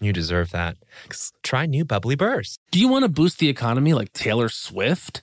You deserve that. Try new Bubbly bursts. Do you want to boost the economy like Taylor Swift?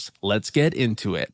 Let's get into it.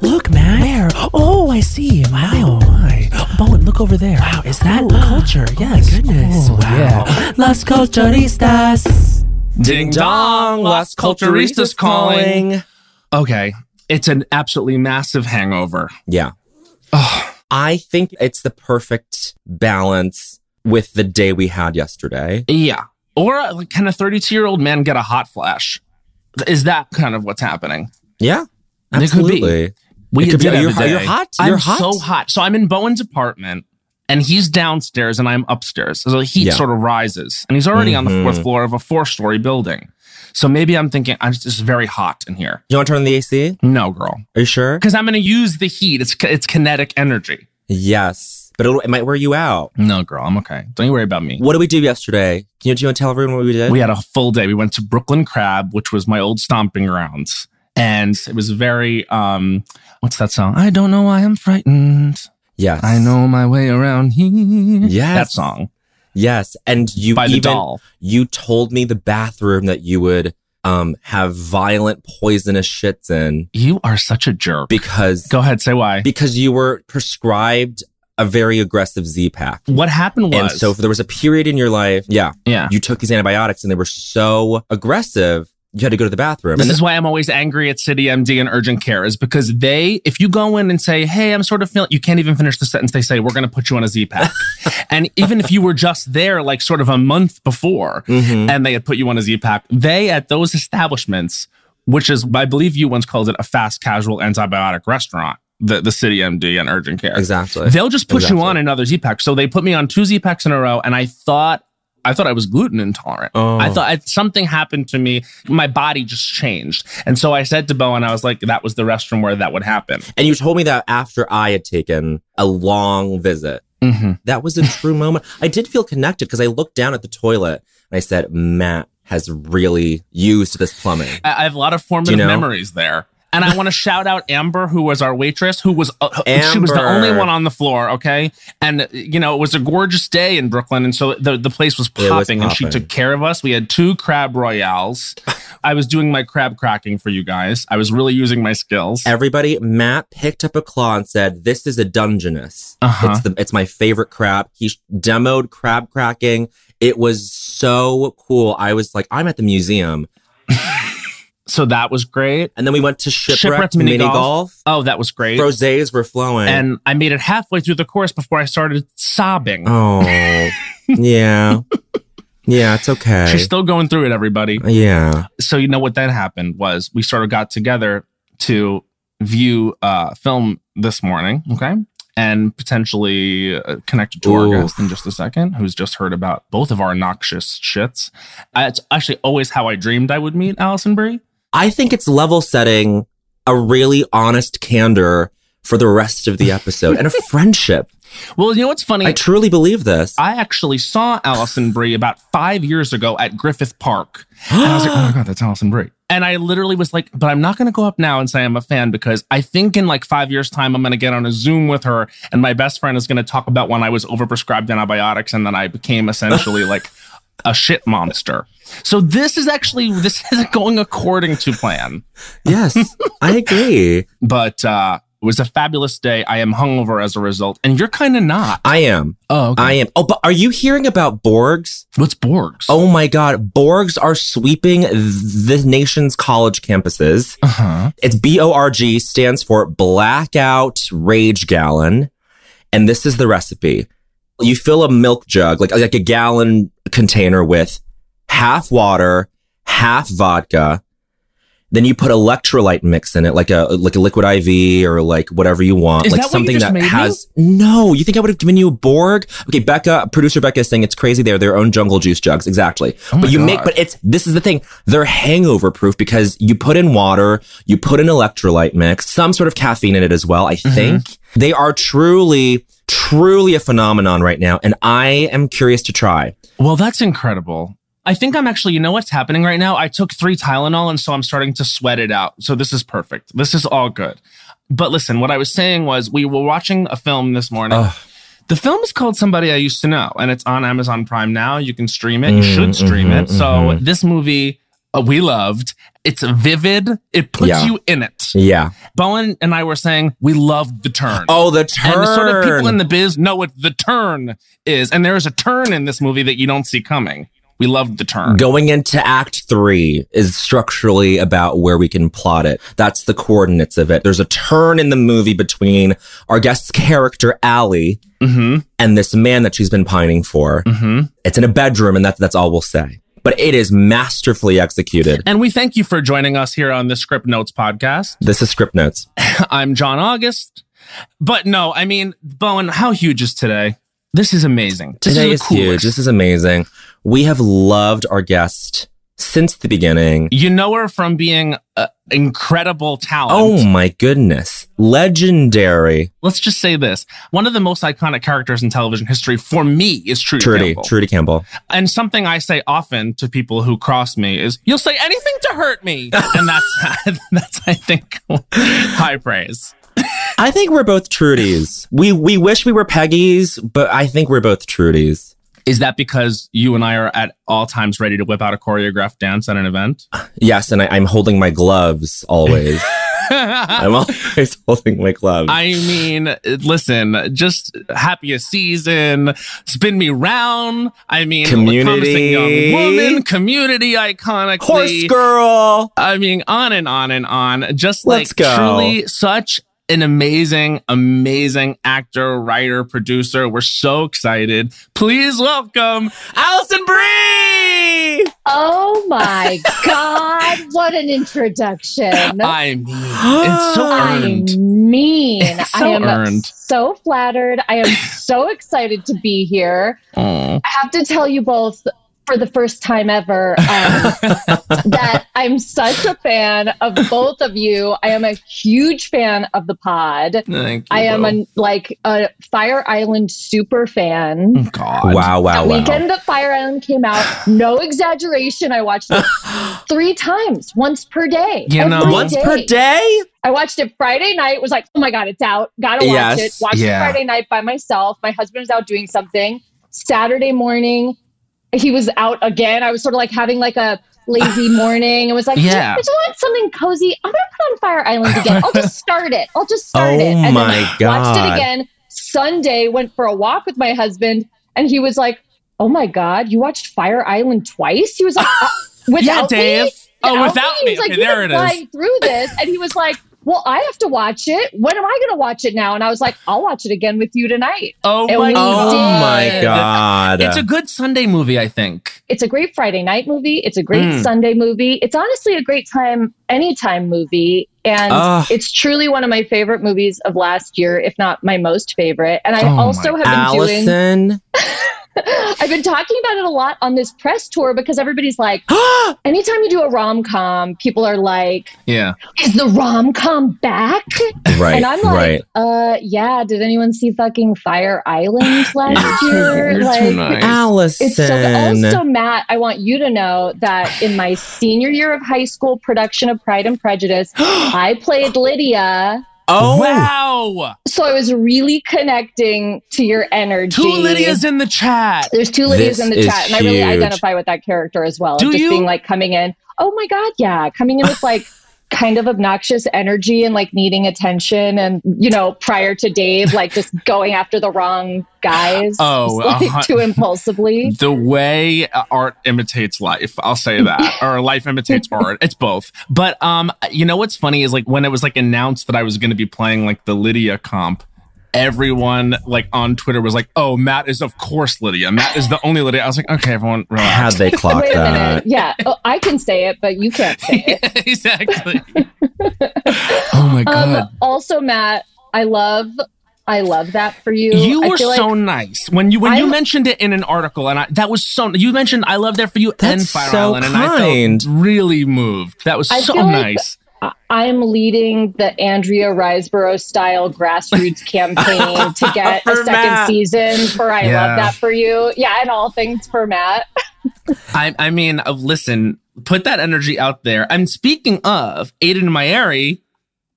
Look, man. Where? Oh, I see. Wow. Oh, my. Bowen, look over there. Wow, is oh, that Ooh. culture? Oh, yes. Oh, goodness. Oh, wow. Yeah. Las Culturistas. Ding dong, Las Culturistas calling. Okay, it's an absolutely massive hangover. Yeah. I think it's the perfect balance with the day we had yesterday. Yeah. Or like, can a 32 year old man get a hot flash? Is that kind of what's happening? Yeah. It could be. Absolutely. We It could be- have you're hot- you're hot? I'm You're hot? so hot. So I'm in Bowen's apartment and he's downstairs and I'm upstairs. So the heat Yeah. sort of rises and he's already on the fourth mm-hmm. floor of a four story building. So maybe I'm thinking, I'm just, it's very hot in here. You want to turn on the AC? No, girl. Are you sure? Because I'm going to use the heat. It's, it's kinetic energy. Yes. But it'll, it might wear you out. No, girl. I'm okay. Don't you worry about me. What did we do yesterday? Can you, do you want to tell everyone what we did? We had a full day. We went to Brooklyn Crab, which was my old stomping grounds. And it was very, um, what's that song? I don't know why I'm frightened. yes. I know my way around here. Yes. That song Yes. And you by even, you told me the bathroom that you would um have violent poisonous shits in You are such a jerk. because Go ahead, say why. because you were prescribed a very aggressive Z pack. what happened was, And so if there was a period in your life, yeah, yeah. you took these antibiotics and they were so aggressive, you had to go to the bathroom. This and is why I'm always angry at City MD and urgent care is because they, if you go in and say, Hey, I'm sort of feeling, you can't even finish the sentence. They say, we're going to put you on a Z pack. and even if you were just there like sort of a month before Mhm. and they had put you on a Z pack, they at those establishments, which is, I believe you once called it a fast casual antibiotic restaurant, the, the City MD and urgent care. exactly. They'll just push you on another Z pack. So they put me on two Z packs in a row, and I thought I thought I was gluten intolerant. Oh. I thought I, something happened to me. My body just changed, and so I said to Bowen, I was like, "That was the restroom where that would happen." And you told me that after I had taken a long visit. Mm-hmm. That was a true moment. I did feel connected because I looked down at the toilet and I said, Matt has really used this plumbing. I I have a lot of formative you know? memories there. And I want to shout out Amber, who was our waitress, who was uh, she was the only one on the floor. Okay, and uh, you know it was a gorgeous day in Brooklyn, and so the the place was It was popping, and she took care of us. We had two crab royales. I was doing my crab cracking for you guys. I was really using my skills. Everybody, Matt picked up a claw and said, This is a Dungeness. Uh-huh. It's the it's my favorite crab. He sh- demoed crab cracking. It was so cool. I was like, I'm at the museum. So that was great. And then we went to Shipwreck, Shipwrecked mini, Mini golf. Golf. Oh, that was great. Rosés were flowing. and I made it halfway through the course before I started sobbing. oh, yeah. Yeah, it's okay. She's still going through it, everybody. yeah. so you know what then happened was we sort of got together to view uh film this morning okay and potentially uh, connect to our Ooh. guest in just a second who's just heard about both of our noxious shits uh, it's actually always how i dreamed i would meet alison brie I think it's level setting a really honest candor for the rest of the episode and a friendship. Well, you know what's funny? I truly believe this. I actually saw Alison Brie about five years ago at Griffith Park. And I was like, oh my God, that's Alison Brie. And I literally was like, but I'm not going to go up now and say I'm a fan because I think in like five years' time, I'm going to get on a Zoom with her. And my best friend is going to talk about when I was overprescribed antibiotics and then I became essentially like a shit monster. So this is actually, this isn't going according to plan. yes, I agree. But uh, it was a fabulous day. I am hungover as a result. And you're kind of not. I am. Oh, I am. Oh, but are you hearing about Borgs? What's Borgs? Oh my God. Borgs are sweeping the nation's college campuses. uh-huh. It's B O R G stands for Blackout Rage Gallon. And this is the recipe. You fill a milk jug, like, like a gallon container with half water, half vodka. Then you put electrolyte mix in it, like a like a liquid IV or like whatever you want, Is like that something that has. No, you think I would have given you a Borg? Okay, Becca, producer Becca is saying it's crazy. They're their own jungle juice jugs, exactly. Oh but you make, but it's this is the thing. They're hangover proof because you put in water, you put in electrolyte mix, some sort of caffeine in it as well. I Mm-hmm. think they are truly, truly a phenomenon right now, and I am curious to try. Well, that's incredible. I think I'm actually, you know what's happening right now? I took three Tylenol and so I'm starting to sweat it out. So this is perfect. This is all good. But listen, what I was saying was we were watching a film this morning. Ugh. The film is called Somebody I Used to Know and it's on Amazon Prime now. You can stream it. You Mhm, should stream mhm, it. So mhm. this movie we loved. It's vivid. It puts Yeah. you in it. Yeah. Bowen and I were saying we loved the turn. Oh, the turn. And the sort of people in the biz know what the turn is. And there is a turn in this movie that you don't see coming. We loved the turn. Going into act three is structurally about where we can plot it. That's the coordinates of it. There's a turn in the movie between our guest's character, Allie, Mm-hmm. and this man that she's been pining for. Mm-hmm. It's in a bedroom, and that's, that's all we'll say. But it is masterfully executed. And we thank you for joining us here on the Script Notes podcast. This is script notes. I'm John August. But no, I mean, Bowen, how huge is today? This is amazing. This Today is is huge. This is amazing. We have loved our guest since the beginning. you know her from being incredible talent. Oh my goodness. Legendary. Let's just say this. One of the most iconic characters in television history for me is Trudy, Trudy. Campbell. Trudy Campbell. And something I say often to people who cross me is, "You'll say anything to hurt me," and that's that's I think high praise. I think we're both Trudies. We we wish we were Peggy's, but I think we're both Trudies. Is that because you and I are at all times ready to whip out a choreographed dance at an event? Yes, and I, I'm holding my gloves always. I'm always holding my gloves. I mean, listen, just happiest season, spin me round. I mean, Community. young woman, community iconic Horse girl. I mean, on and on and on. Just like Let's go. truly such an amazing, amazing actor, writer, producer. We're so excited. Please welcome Alison Brie. Oh my God, what an introduction. I mean, it's so earned. I mean, It's so I am earned. so flattered. I am so excited to be here. Aw. I have to tell you both for the first time ever um, that I'm such a fan of both of you. I am a huge fan of the pod. Thank you. I am a like a Fire Island super fan. Oh, God. Wow, wow, the wow. weekend that Fire Island came out, no exaggeration, I watched it three times, once per day. You know- every Once per day. day? I watched it Friday night. Was like, oh my god, it's out. Gotta watch Yes. it. Watched Yeah. it Friday night by myself. My husband was out doing something. Saturday morning, he was out again. I was sort of like having like a lazy morning. and was like, Yeah. I just want something cozy. I'm gonna put on Fire Island again. I'll just start it. I'll just start Oh it. And my then watched it again. Sunday went for a walk with my husband, and he was like, "Oh my god, you watched Fire Island twice?" He was like, uh, "Without Yeah, me?" Dave. Oh, without me. was like, Okay, there it is. through this," and he was like, "Well, I have to watch it. When am I going to watch it now?" And I was like, "I'll watch it again with you tonight." Oh And my Oh my God. It's a good Sunday movie, I think. It's a great Friday night movie. It's a great Mm. Sunday movie. It's honestly a great time, anytime movie. And Ugh. it's truly one of my favorite movies of last year, if not my most favorite. And I Oh my also have been doing Alison. I've been talking about it a lot on this press tour because everybody's like, anytime you do a rom com, people are like, Yeah. is the rom com back? Right. and I'm like, right. uh, yeah. Did anyone see fucking Fire Island last year? You're like, too nice. Alison. it's so good. Also, Matt, I want you to know that in my senior year of high school production of Pride and Prejudice, I played Lydia. Oh, wow. So I was really connecting to your energy. Two Lydias in the chat. There's two Lydias This in the is chat, and I really identify with that character as well. Do just you? being like coming in, oh my god, yeah, coming in with like kind of obnoxious energy and like needing attention, and you know, prior to Dave, like just going after the wrong guys, Oh, just, like, uh-huh. too impulsively. The way uh, art imitates life, I'll say that, or life imitates art. It's both. But um, you know what's funny is like when it was like announced that I was going to be playing like the Lydia comp. Everyone like on Twitter was like, "Oh, Matt is of course Lydia. Matt is the only Lydia." I was like, "Okay, everyone, Had relax." they clocked Wait a minute, that? yeah, oh, I can say it, but you can't say it. exactly. oh my god. Um, also, Matt, I love, I love that for you. You I were so like nice when you when you I'm- mentioned it in an article, and I, that was so. You mentioned I love that for you and Fire so Island, and. I felt really moved. That was I so feel like- nice. I- I'm leading the Andrea Riseborough style grassroots campaign to get a second Matt. season for I Yeah. Love That For You. Yeah, and all things for Matt. I, I mean, uh, listen, put that energy out there. I'm speaking of Ayden Mayeri,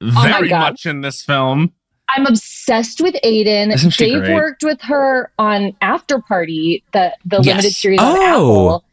Oh very God. much in this film. I'm obsessed with Ayden. Isn't she Dave great? worked with her on After Party, the, the Yes. limited series on Oh. Apple.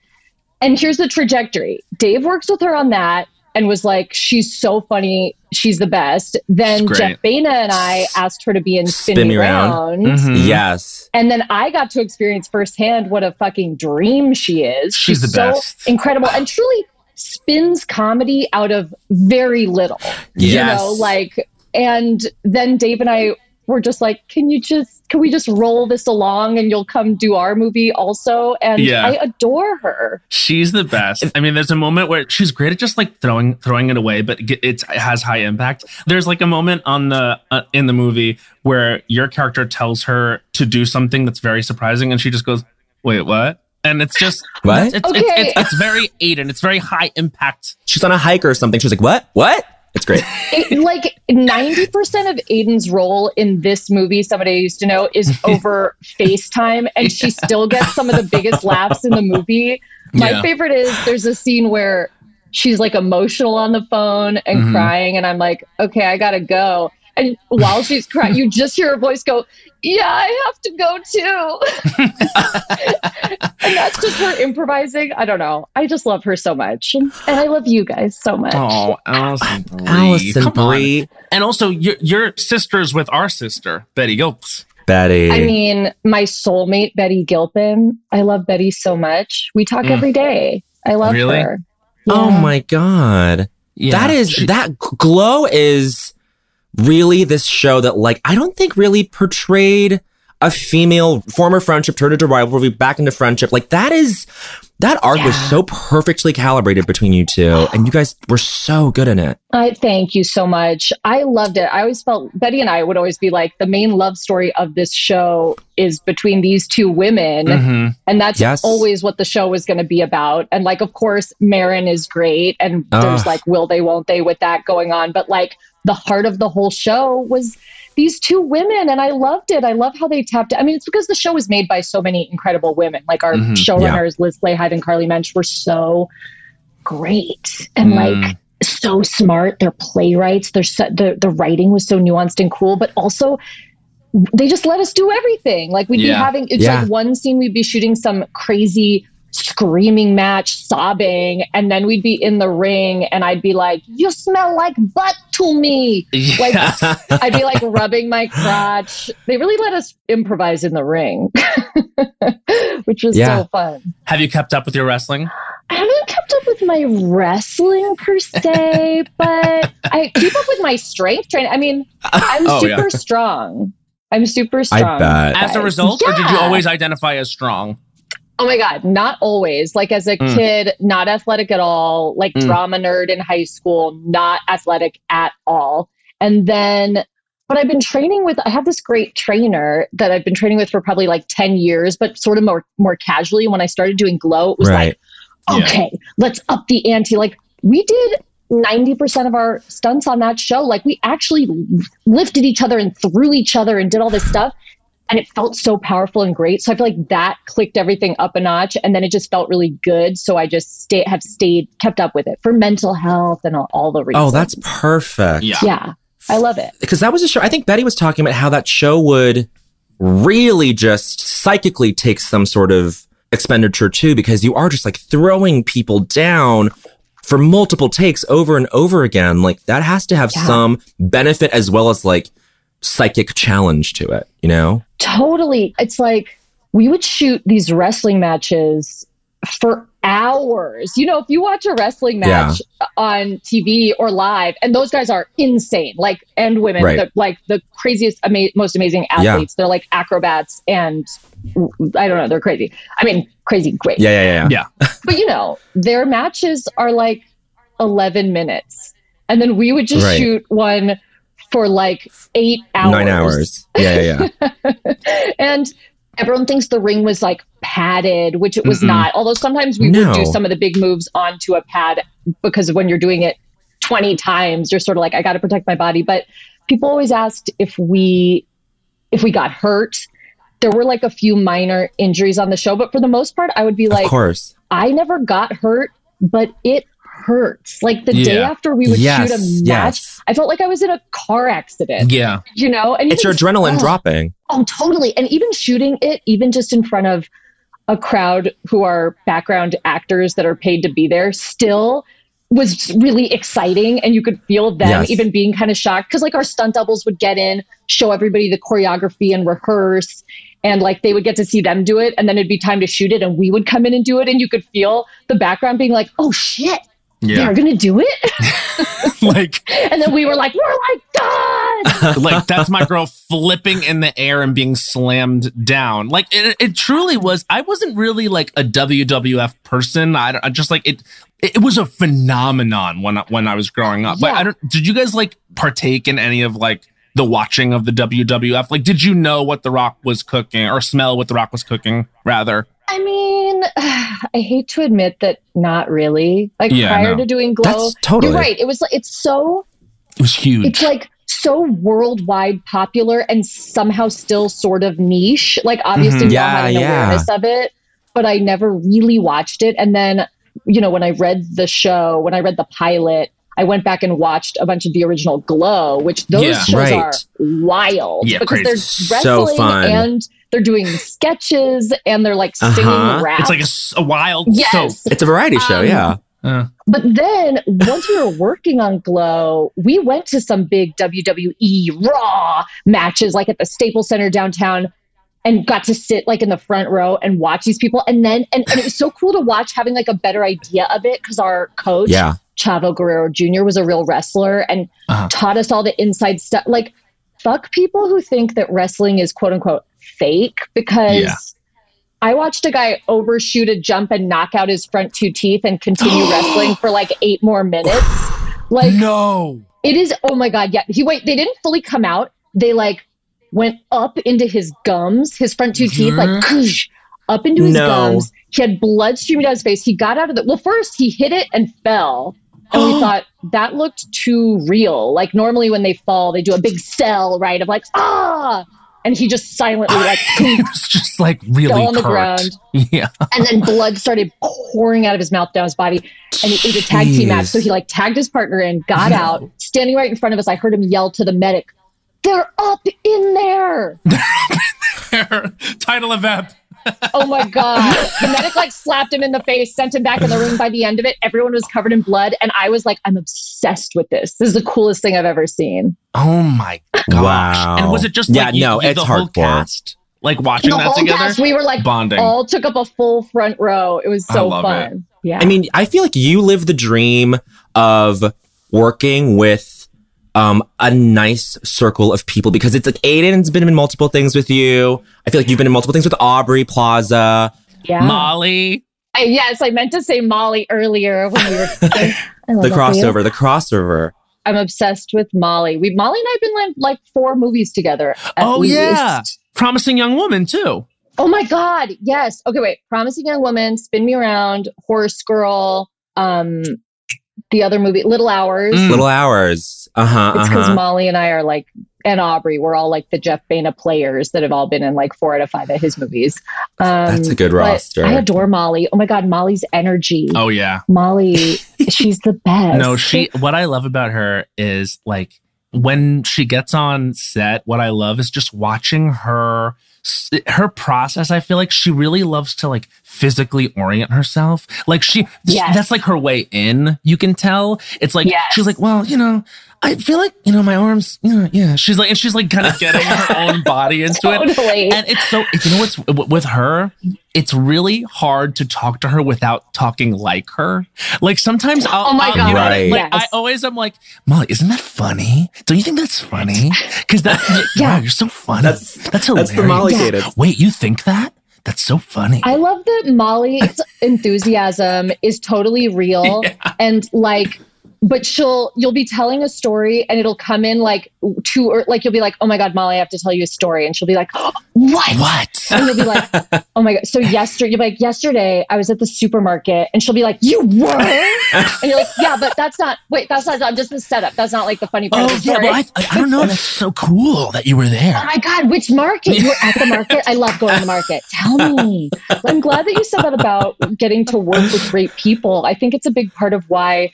And here's the trajectory Dave works with her on that and was like, she's so funny. She's the best. Then She's. Jeff Baena and I asked her to be in Spin, Spin Me Me Round. Round. Mhm. Yes. And then I got to experience firsthand what a fucking dream she is. She's the so best. incredible and truly spins comedy out of very little. You Yes. know, like, and then Dave and I were just like, can you just, can we just roll this along and you'll come do our movie also? And Yeah. I adore her. She's the best. I mean, there's a moment where she's great at just like throwing throwing it away, but it, it's, it has high impact. There's like a moment on the uh, in the movie where your character tells her to do something that's very surprising, and she just goes, "Wait, what?" And it's just What? It's, it's, Okay. it's, it's, it's very Ayden. It's very high impact. She's on a hike or something. She's like, what? What? It's great. It, like 90% of Ayden's role in this movie, somebody I used to know, is over FaceTime, and she still gets some of the biggest laughs in the movie. My Yeah. favorite is there's a scene where she's like emotional on the phone and Mhm. crying, and I'm like, okay, I gotta go. And while she's crying, you just hear her voice go, Yeah, I have to go too. and that's just her improvising. I don't know. I just love her so much. And I love you guys so much. Oh, Alison Brie. Alison Come on. Brie. And also, your your sister's with our sister Betty Gilpin. Betty. I mean, my soulmate, Betty Gilpin. I love Betty so much. We talk Mm. every day. I love Really? her. oh my God. Yeah. that is, that glow is really this show that, like, I don't think really portrayed a female former friendship turned into rivalry back into friendship. Like, that is, that arc was so perfectly calibrated between you two. And you guys were so good in it. I thank you so much. I loved it. I always felt Betty and I would always be like the main love story of this show is between these two women. Mhm. And that's Yes. always what the show was going to be about. And like, of course, Maron is great. And there's like, will they, won't they with that going on. But like, the heart of the whole show was these two women. And I loved it. I love how they tapped. I mean, it's because the show was made by so many incredible women. Like, our Mhm. showrunners, Liz Flahive and Carly Mensch, were so great. And Mm. like, so smart. They're playwrights. They're so, the the writing was so nuanced and cool, but also they just let us do everything. Like we'd be having it's Yeah. like one scene we'd be shooting some crazy screaming match, sobbing, and then we'd be in the ring, and I'd be like, "You smell like butt to me." Like I'd be like rubbing my crotch. They really let us improvise in the ring, which was Yeah. so fun. Have you kept up with your wrestling? I haven't kept up with my wrestling per se, but I keep up with my strength training. I mean, I'm Oh, yeah. super strong. I'm super I strong. bet. As a guys. result, or did you always identify as strong? Oh my God, not always. Like as a Mm. kid, not athletic at all, like Mm. drama nerd in high school, not athletic at all. And then but I've been training with I have this great trainer that I've been training with for probably like 10 years, but sort of more more casually. When I started doing glow, it was Right. like, okay, let's up the ante. Like we did 90% of our stunts on that show. Like we actually lifted each other and threw each other and did all this stuff. And it felt so powerful and great. So I feel like that clicked everything up a notch. And then it just felt really good. So I just stay, have stayed, kept up with it for mental health and all, all the oh, reasons. Oh, that's perfect. Yeah. yeah. I love it. because that was a show. I think Betty was talking about how that show would really just psychically take some sort of expenditure too, because you are just like throwing people down for multiple takes over and over again. Like that has to have Yeah. some benefit as well as like psychic challenge to it, you know? Totally. It's like we would shoot these wrestling matches for hours. You know, if you watch a wrestling match on TV or live, and those guys are insane, like, and women, Right. the, like the craziest, ama- most amazing Yeah. athletes. They're like acrobats, and I don't know, they're crazy. I mean, crazy, great. Yeah, yeah, yeah. Yeah. But you know, their matches are like 11 minutes. And then we would just Right. shoot one for like eight hours. Nine hours. Yeah, yeah, yeah. and everyone thinks the ring was like padded, which it was Mm-mm. not. Although sometimes we No. would do some of the big moves onto a pad because when you're doing it 20 times, you're sort of like, I got to protect my body. But people always asked if we if we got hurt. There were like a few minor injuries on the show, but for the most part, I would be like, of course. I never got hurt, but it hurts. Like the day after we would yes, shoot a match, yes. I felt like I was in a car accident. Yeah. You know, and It's your adrenaline oh, dropping. Oh, totally. And even shooting it, even just in front of a crowd who are background actors that are paid to be there, still was really exciting. And you could feel them Yes. even being kind of shocked because, like, our stunt doubles would get in, show everybody the choreography and rehearse. And like they would get to see them do it, and then it'd be time to shoot it, and we would come in and do it, and you could feel the background being like, "Oh shit, they're gonna do it," like and then we were like, "We're like done." like that's my girl flipping in the air and being slammed down. Like it, it truly was. I wasn't really like a WWF person. I, I just like it. It was a phenomenon when I, when I was growing up. But I don't. Did you guys like partake in any of like the watching of the WWF? Like, did you know what The Rock was cooking or smell what The Rock was cooking? Rather, I mean, I hate to admit that not really. Like Yeah, prior no. to doing Glow, That's totally you're right. It was like it's so it was huge. it's like so worldwide popular and somehow still sort of niche. Like obviously Mhm. we all had an Yeah, yeah. awareness of it, but I never really watched it. And then, you know, when I read the show, when I read the pilot, I went back and watched a bunch of the original Glow, which those Yeah. shows Right. are wild Yeah, because crazy. they're So wrestling fun. and they're doing sketches and they're like singing Uh-huh. rap. it's like a wild yes. soap. It's a variety show, Um, yeah. Uh, But then once we were working on Glow, we went to some big WWE Raw matches, like at the Staples Center downtown, and got to sit like in the front row and watch these people. And then, and, and it was so cool to watch having like a better idea of it because our coach, Yeah. Chavo Guerrero Jr., was a real wrestler and Uh-huh. taught us all the inside stuff. Like, fuck people who think that wrestling is quote unquote fake because. Yeah. I watched a guy overshoot a jump and knock out his front two teeth and continue wrestling for like eight more minutes. Like no. it is oh my god, yeah. He wait, they didn't fully come out. They like went up into his gums, his front two teeth, like koosh, up into his No. gums. He had blood streaming down his face. He got out of the well, first he hit it and fell. And we thought that looked too real. Like normally when they fall, they do a big sell, right? Of like, ah. And he just silently like it was just like really fell on the ground. Yeah. and then blood started pouring out of his mouth down his body and he ate a tag team match so he like tagged his partner in got out standing right in front of us i heard him yell to the medic they're up in there Title event. Oh my god the medic like slapped him in the face sent him back in the ring by the end of it everyone was covered in blood and i was like i'm obsessed with this this is the coolest thing i've ever seen Oh my gosh! Wow. And was it just Yeah, like you, no, you- it's the whole hardcore. cast like watching the that whole together? cast we were like Bonding. all took up a full front row it was so love fun yeah I mean, I feel like you live the dream of working with um, a nice circle of people because it's like Ayden's been in multiple things with you. I feel like you've been in multiple things with Aubrey Plaza. yeah Molly. I, yes i meant to say molly earlier when we were The that for you. crossover, the crossover. I'm obsessed with Molly. We Molly and I've been in like four movies together. at Oh, yeah. Promising young woman too. Oh my God. Yes. Okay, wait. Promising Young Woman, Spin Me Around, Horse Girl, um, the other movie, Little Hours. Mm. Little hours. Uh huh. It's because Uh-huh. Molly and I are like, and Aubrey, we're all like the Jeff Baena players that have all been in like four out of five of his movies. Um, That's a good roster. I adore Molly. Oh my God, Molly's energy. Oh yeah. Molly, she's the best. No, she what I love about her is like when she gets on set, what I love is just watching her her process. I feel like she really loves to like physically orient herself. Like she Yes. that's like her way in, you can tell. It's like Yes. she's like, "Well, you know, I feel like, you know, my arms, you know, yeah." She's like and she's like kind of getting her own body into it. Totally. And it's so, you know what's with her? It's really hard to talk to her without talking like her. Like sometimes I'll, Oh my I'll- God. you know, Right. like I Yes. always am like, Molly, isn't that funny? Don't you think that's funny? Because that, Yeah. wow, you're so funny. That's- that's hilarious. That's the Molly gated. Wait, you think that? That's so funny. I love that Molly's enthusiasm is totally real and like but she'll you'll be telling a story and it'll come in like two or like you'll be like, Oh my god, Molly, I have to tell you a story. And she'll be like, What? what? And you'll be like, Oh my god. So yesterday you'll be like, yesterday I was at the supermarket and she'll be like, You were? And you're like, Yeah, but that's not wait, that's not I'm just the setup. That's not like the funny part Oh yeah, well, I, I, I don't know. That's so cool that you were there. Oh my God, which market? You were at the market? I love going to the market. Tell me. I'm glad that you said that about getting to work with great people. I think it's a big part of why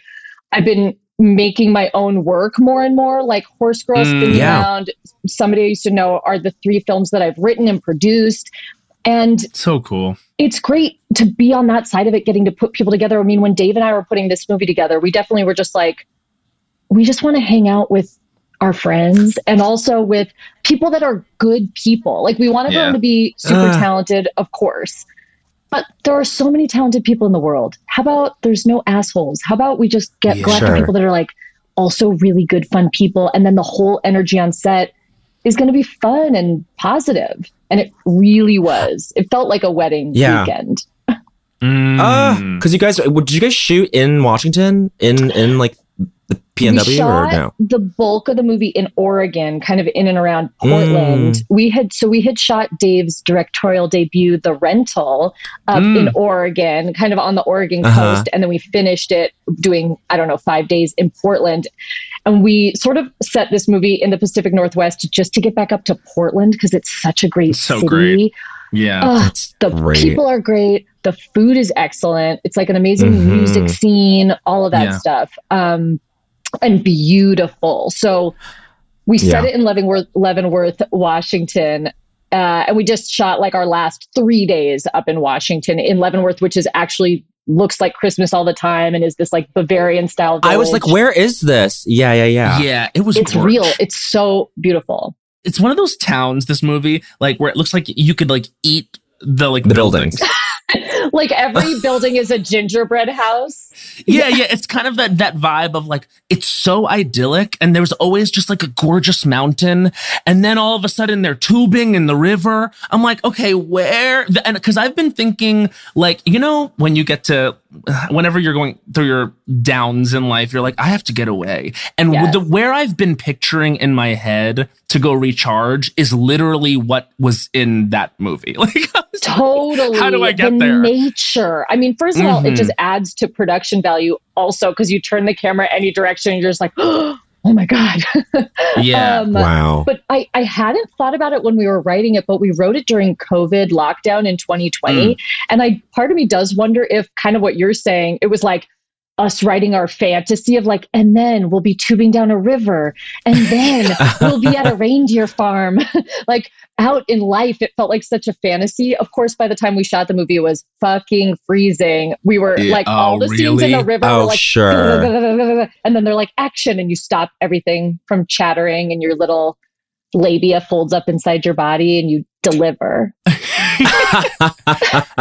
I've been making my own work more and more. Like Horse Girl, Mm, Spin Me yeah. Around, somebody I used to know are the three films that I've written and produced. And So cool. it's great to be on that side of it, getting to put people together. I mean, when Dave and I were putting this movie together, we definitely were just like, we just want to hang out with our friends and also with people that are good people. Like we want everyone Yeah. to be super Ugh. talented, of course. But there are so many talented people in the world. How about there's no assholes? How about we just get Yeah. go after Sure. people that are like also really good, fun people, and then the whole energy on set is going to be fun and positive. And it really was. It felt like a wedding Yeah. weekend. Mm. because you guys, did you guys shoot in Washington in in like the we PNW or shot no? the bulk of the movie in Oregon, kind of in and around Portland. Mm. We had so we had shot Dave's directorial debut, The Rental, up Mm. in Oregon, kind of on the Oregon Uh-huh. coast, and then we finished it doing I don't know five days in Portland. And we sort of set this movie in the Pacific Northwest just to get back up to Portland because it's such a great So city. great. Yeah. The great. people are great. The food is excellent. It's like an amazing Mhm. music scene, all of that Yeah. stuff. Um, and beautiful. So we set Yeah. it in Leavenworth, Leavenworth, Washington. Uh, and we just shot like our last three days up in Washington in Leavenworth, which is actually looks like Christmas all the time and is this like Bavarian style. I was like, where is this? Yeah, yeah, yeah. yeah, it was It's gorge. real. It's so beautiful. it's one of those towns this movie like where it looks like you could like eat the like The buildings, buildings. like every building is a gingerbread house. yeah yeah it's kind of that that vibe of like it's so idyllic and there's always just like a gorgeous mountain and then all of a sudden they're tubing in the river i'm like okay where and because i've been thinking like you know when you get to whenever you're going through your downs in life you're like i have to get away and Yes. the where i've been picturing in my head to go recharge is literally what was in that movie like was like, Totally. How do I get the there? Nature. I mean, first of all, it just adds to production value also because you turn the camera any direction and you're just like, oh my God. Yeah. Um, Wow. But I, I hadn't thought about it when we were writing it, but we wrote it during COVID lockdown in 2020. And I part of me does wonder if kind of what you're saying, it was like us writing our fantasy of like, and then we'll be tubing down a river, and then we'll be at a reindeer farm. like out in life, it felt like such a fantasy. Of course, by the time we shot the movie, it was fucking freezing. We were Yeah. like Oh, all the scenes in the river Oh, were like sure. and then they're like action and you stop everything from chattering and your little labia folds up inside your body and you deliver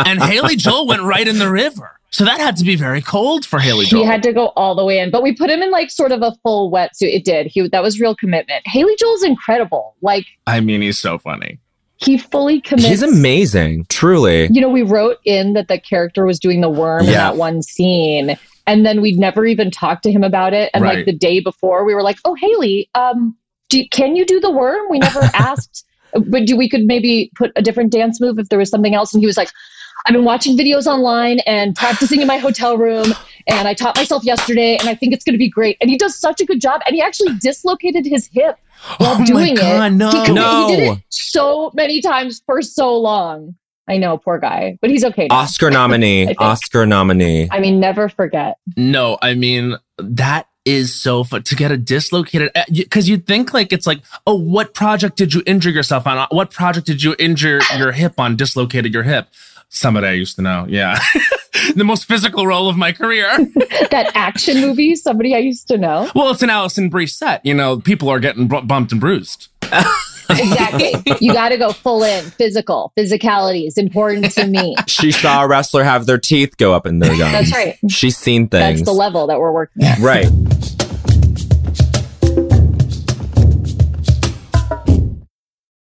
and Haley Joel went right in the river. So that had to be very cold for Haley he Joel. had to go all the way in but we put him in like sort of a full wetsuit it did he that was real commitment haley joel's incredible like I mean, he's so funny. he fully commits He's amazing, truly. you know we wrote in that the character was doing the worm in that one scene and then we'd never even talked to him about it. And Right. like the day before, we were like, "Oh, Haley, um, do, can you do the worm?" We never asked, but do we could maybe put a different dance move if there was something else? And he was like, "I've been watching videos online and practicing in my hotel room, and I taught myself yesterday, and I think it's going to be great." And he does such a good job, and he actually dislocated his hip while Oh my doing God, it. no. he, could- No. he did it so many times for so long. I know, poor guy, but he's okay. Now. Oscar nominee. Oscar nominee. I mean, never forget. No, I mean that is so fun to get a dislocated eh, because you'd think like it's like oh what project did you injure yourself on uh, what project did you injure your hip on dislocated your hip somebody i used to know yeah the most physical role of my career that action movie, somebody I used to know. well it's an alison brie set you know people are getting bu- bumped and bruised Exactly. you got to go full in. Physical. Physicality is important to me. She saw a wrestler have their teeth go up in their gums. That's right. She's seen things. That's the level that we're working at. Right.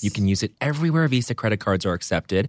You can use it everywhere Visa credit cards are accepted.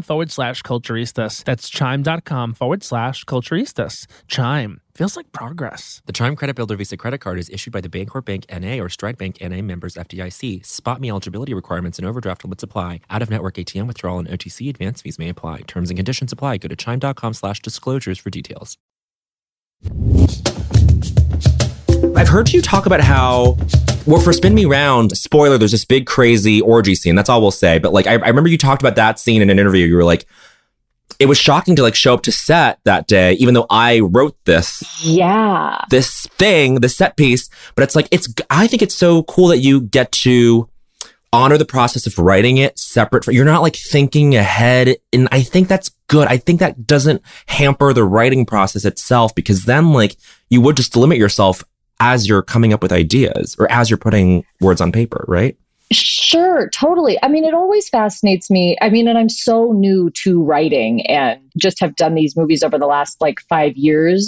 forward slash culturistas. That's chime.com forward slash culturistas. Chime feels like progress. The Chime Credit Builder Visa credit card is issued by the Bancorp Bank NA or Stride Bank NA members FDIC. Spot me eligibility requirements and overdraft limits apply. Out of network ATM withdrawal and OTC advance fees may apply. Terms and conditions apply. Go to chime.com slash disclosures for details. I've heard you talk about how, well, for Spin Me Round, spoiler, there's this big crazy orgy scene. That's all we'll say. But like, I, I remember you talked about that scene in an interview. You were like, it was shocking to like show up to set that day, even though I wrote this Yeah. this thing, the set piece, but it's like it's I think it's so cool that you get to honor the process of writing it separate from you're not like thinking ahead and I think that's good. I think that doesn't hamper the writing process itself because then like you would just limit yourself as you're coming up with ideas or as you're putting words on paper, right? Sure, totally. I mean, it always fascinates me. I mean, and I'm so new to writing and just have done these movies over the last like five years,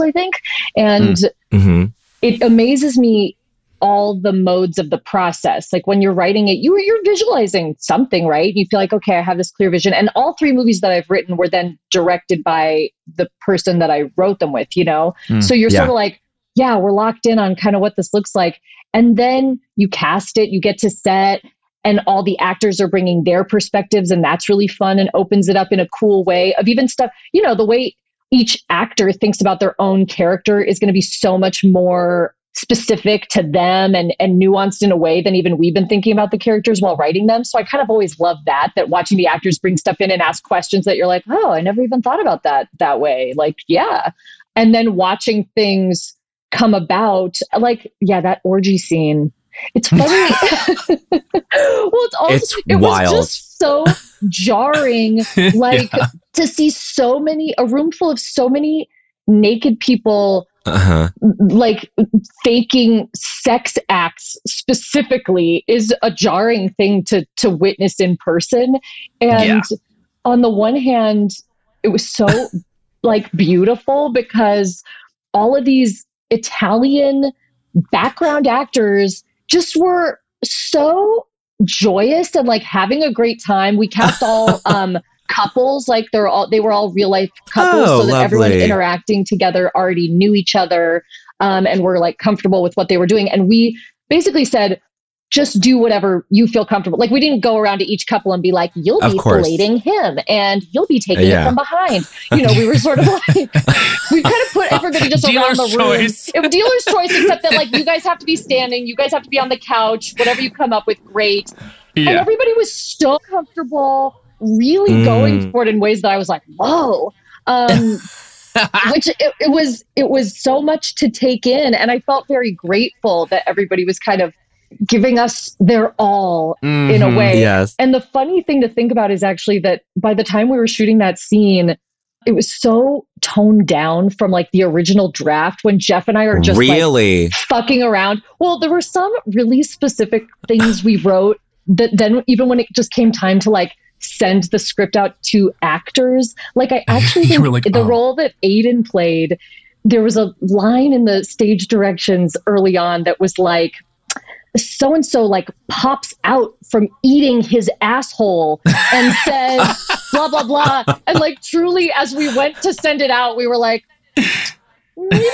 I think. And Mm-hmm. it amazes me all the modes of the process. Like when you're writing it, you you're visualizing something, right? You feel like, okay, I have this clear vision. And all three movies that I've written were then directed by the person that I wrote them with, you know? Mm, so you're yeah. sort of like, yeah, we're locked in on kind of what this looks like. And then you cast it, you get to set, and all the actors are bringing their perspectives, and that's really fun and opens it up in a cool way of even stuff, you know, the way each actor thinks about their own character is going to be so much more specific to them and, and nuanced in a way than even we've been thinking about the characters while writing them. So I kind of always love that, that watching the actors bring stuff in and ask questions that you're like, oh, I never even thought about that that way. Like, yeah. And then watching things come about, like, yeah, that orgy scene. It's funny. well, it's also It's it wild. was just so jarring, like Yeah. to see so many a room full of so many naked people Uh-huh. like faking sex acts specifically is a jarring thing to to witness in person and Yeah. on the one hand it was so like beautiful because all of these italian background actors just were so joyous and like having a great time. We cast all um couples like they're all they were all real life couples Oh, so that everyone interacting together already knew each other um, and were like comfortable with what they were doing. And we basically said just do whatever you feel comfortable like we didn't go around to each couple and be like you'll Of be course. filleting him and you'll be taking Yeah. it from behind you know we were sort of like we kind of put everybody just around Dealer's the room choice. it dealer's choice except that like you guys have to be standing you guys have to be on the couch whatever you come up with great and everybody was so comfortable really Mm. going for it in ways that i was like whoa um which it, it was it was so much to take in and i felt very grateful that everybody was kind of giving us their all in a Mhm. way Yes. and the funny thing to think about is actually that by the time we were shooting that scene it was so toned down from like the original draft when jeff and i are just like really? fucking around. Well, there were some really specific things we wrote that then even when it just came time to like send the script out to actors, like I actually think like, the "Oh." role that Ayden played, there was a line in the stage directions early on that was like so and so like pops out from eating his asshole and says blah blah blah. And like truly as we went to send it out we were like maybe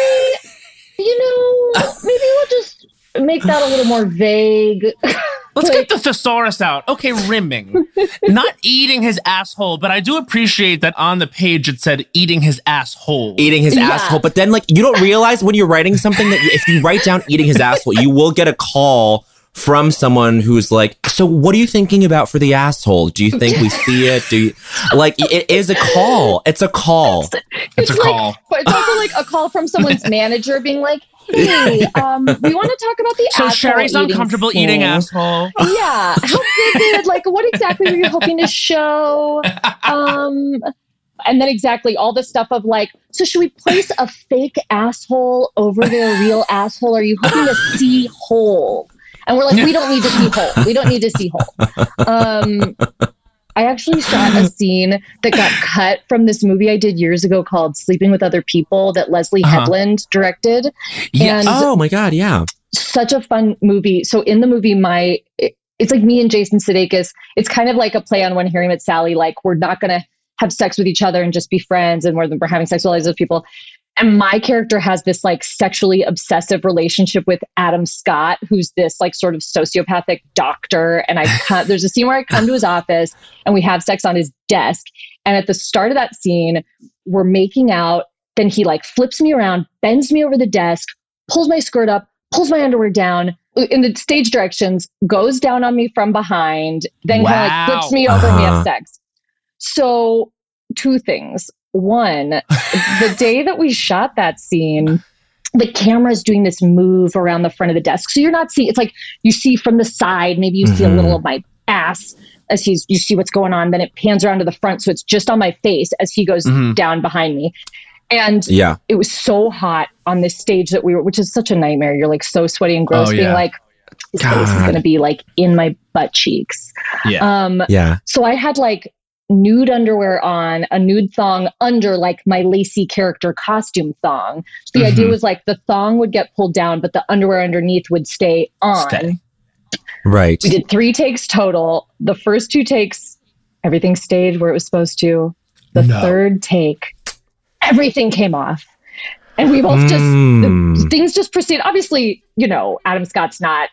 you know maybe we'll just make that a little more vague Let's get the thesaurus out. Okay, rimming. Not eating his asshole, but I do appreciate that on the page it said eating his asshole. Eating his Yeah. asshole. But then, like, you don't realize when you're writing something that if you write down eating his asshole, you will get a call from someone who's like, So, what are you thinking about for the asshole? Do you think we see it? Do you like it is a call? It's a call. It's a like- call. but it's also like a call from someone's manager being like hey um we want to talk about the So asshole Sherry's eating uncomfortable thing. eating asshole. yeah how vivid. Like what exactly were you hoping to show? Um and then exactly all the stuff of like so should we place a fake asshole over their real asshole? Are you hoping to see whole? And we're like we don't need to see whole. We don't need to see whole. Um I actually shot a scene that got cut from this movie I did years ago called Sleeping with Other People that Leslie Uh-huh. Headland directed Yes. And- Oh my god, yeah. such a fun movie. So in the movie, my it- it's like me and Jason Sudeikis. It's kind of like a play on when Harry met Sally. Like we're not gonna have sex with each other and just be friends, and we're we're having sex with all these other people. And my character has this like sexually obsessive relationship with Adam Scott, who's this like sort of sociopathic doctor. And I come, there's a scene where I come to his office and we have sex on his desk. And at the start of that scene, we're making out. Then he like flips me around, bends me over the desk, pulls my skirt up, pulls my underwear down in the stage directions, goes down on me from behind, then he like flips me over and we Uh-huh. have sex. So, two things. One, the day that we shot that scene, the camera's doing this move around the front of the desk. So you're not seeing it's like you see from the side, maybe you see a little of my ass as he's you see what's going on, then it pans around to the front, so it's just on my face as he goes Mhm. down behind me. And Yeah. it was so hot on this stage that we were, which is such a nightmare. You're like so sweaty and gross, Oh, being yeah. like, this face is going to be like in my butt cheeks. Yeah. Um, Yeah. so I had like nude underwear on, a nude thong under like my lacy character costume thong. So the idea Mhm. was like the thong would get pulled down, but the underwear underneath would stay on. Stay. Right. We did three takes total. The first two takes, everything stayed where it was supposed to. The No. third take, everything came off. And we both just Mm. things just proceed. Obviously, you know, Adam Scott's not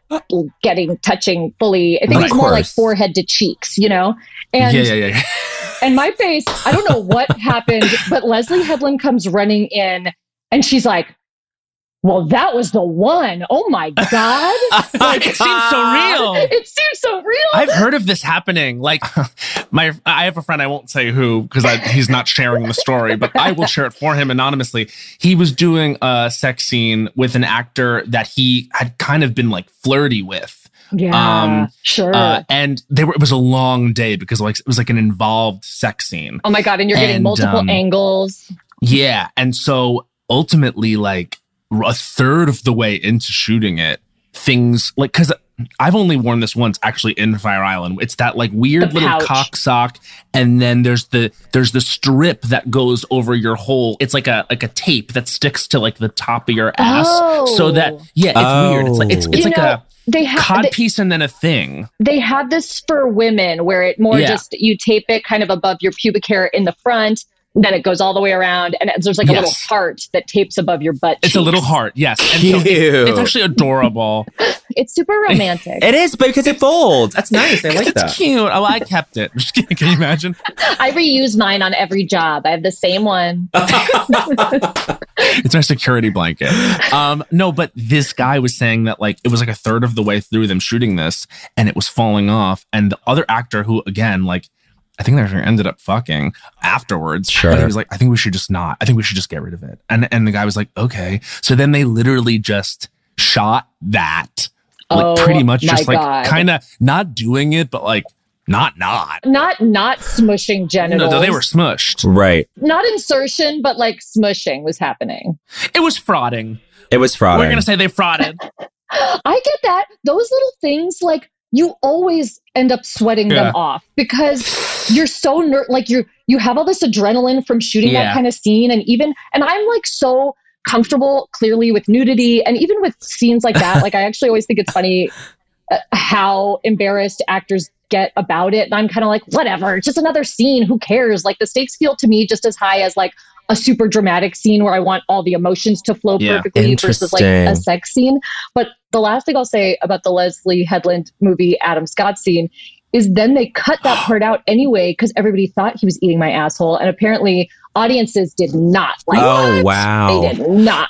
getting touching fully. I think Of it's more like forehead to cheeks, you know? And yeah, yeah, yeah. and my face, I don't know what happened, but Leslie Headland comes running in and she's like, Well, that was the one. Oh my God. it seems so real. it seems so real. I've heard of this happening. Like my, I have a friend. I won't say who because he's not sharing the story, but I will share it for him anonymously. He was doing a sex scene with an actor that he had kind of been like flirty with, yeah, um, sure. uh, and they were. It was a long day because like it was like an involved sex scene. oh my God. And you're getting multiple um, angles. Yeah, and so ultimately, like a third of the way into shooting it, things like because I've only worn this once actually in Fire Island. It's that like weird little cock sock, and then there's the there's the strip that goes over your hole. It's like a like a tape that sticks to like the top of your ass, so that Oh. yeah, it's weird. It's like it's Oh. it's You like know, a they have cod they, piece and then a thing. they had this for women where it more Yeah. just you tape it kind of above your pubic hair in the front then it goes all the way around and there's like a little heart that tapes above your butt It's a little heart, yes. And so it- Cute. it's actually adorable. it's super romantic It is, but because it folds. That's nice. I like it's that. cute. Oh, I kept it. Can you imagine? i reuse mine on every job i have the same one it's my security blanket. Um, no, but this guy was saying that like it was like a third of the way through them shooting this, and it was falling off. And the other actor, who again, like, I think they actually ended up fucking afterwards. Sure. But he was like, I think we should just not. I think we should just get rid of it. And and the guy was like, okay. So then they literally just shot that, like Oh, pretty much my just like kind of not doing it, but like not not. not not smushing genitals No, they were smushed. Right. not insertion but like smushing was happening It was frauding. It was fraud. We're gonna say they frauded. I get that. Those little things, like you always end up sweating Yeah. them off because you're so ner- like you're you have all this adrenaline from shooting Yeah. that kind of scene, and even and I'm like so comfortable clearly with nudity, and even with scenes like that. like I actually always think it's funny uh, how embarrassed actors get about it, and I'm kind of like whatever, it's just another scene. Who cares? Like the stakes feel to me just as high as like a super dramatic scene where I want all the emotions to flow Yeah. perfectly versus like a sex scene. But the last thing I'll say about the Leslie Headland movie Adam Scott scene is then they cut that part out anyway because everybody thought he was eating my asshole, and apparently audiences did not like. Oh it. wow. They did not.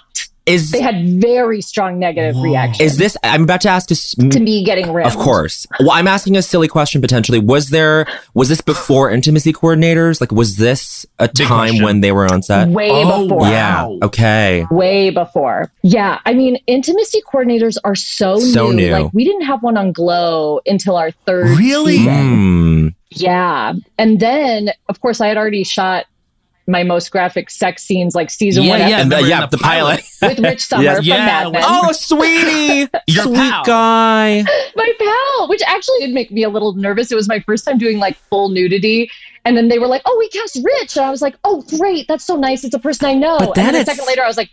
Is They had very strong negative Whoa. reactions is this? I'm about to ask. This, to me getting rid. Of course. Well, I'm asking a silly question potentially. Was there was this before intimacy coordinators? Like was this a Big time question. when they were on set? way Oh, before. wow. Yeah. Okay. Way before. Yeah. I mean, intimacy coordinators are so, So new. new. Like, we didn't have one on Glow until our third Really? season. Hmm. Yeah. And then, of course, I had already shot my most graphic sex scenes like season Yeah, one yeah. And the, they were in yeah, the the pilot. with Rich Sommer Yes. from Yeah, Mad Men. oh, sweetie. Your Sweet pal. guy. My pal, which actually did make me a little nervous. It was my first time doing like full nudity. And then they were like, oh, we cast Rich. And I was like, oh, great. That's so nice. It's a person I know. But and then then a second later, I was like,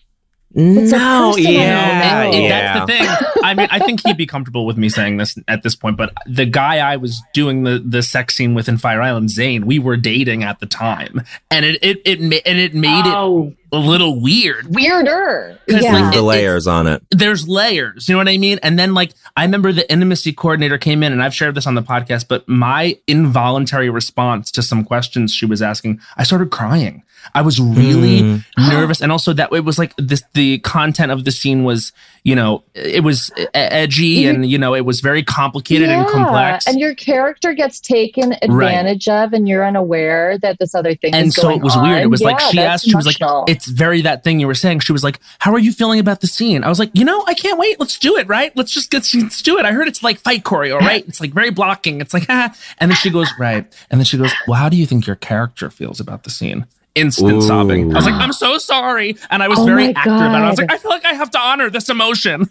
It's No, person I yeah, know. It- it- yeah. That's the thing. I mean, I think he'd be comfortable with me saying this at this point, but the guy I was doing the the sex scene with in Fire Island, Zane, we were dating at the time, and it it it and it made oh, it a little weird. weirder. 'Cause, Yeah. like, the it- layers on it. There's layers, you know what I mean? And then like I remember the intimacy coordinator came in, and I've shared this on the podcast, but my involuntary response to some questions she was asking, I started crying. I was really Mm. nervous. And also that it was like this the content of the scene was you know it was edgy and you know it was very complicated and complex. And your character gets taken advantage of, and you're unaware that this other thing is. and is so going it was on. weird. It was like she that's asked she was like emotional. it's very that thing you were saying. She was like how are you feeling about the scene? I was like you know i can't wait. Let's do it right? Let's just get let's do it. I heard it's like fight choreo right? It's like very blocking. It's like ah. and then she goes right. And then she goes well how do you think your character feels about the scene instant Ooh. sobbing i was like i'm so sorry and i was Oh very my active about it i was like i feel like i have to honor this emotion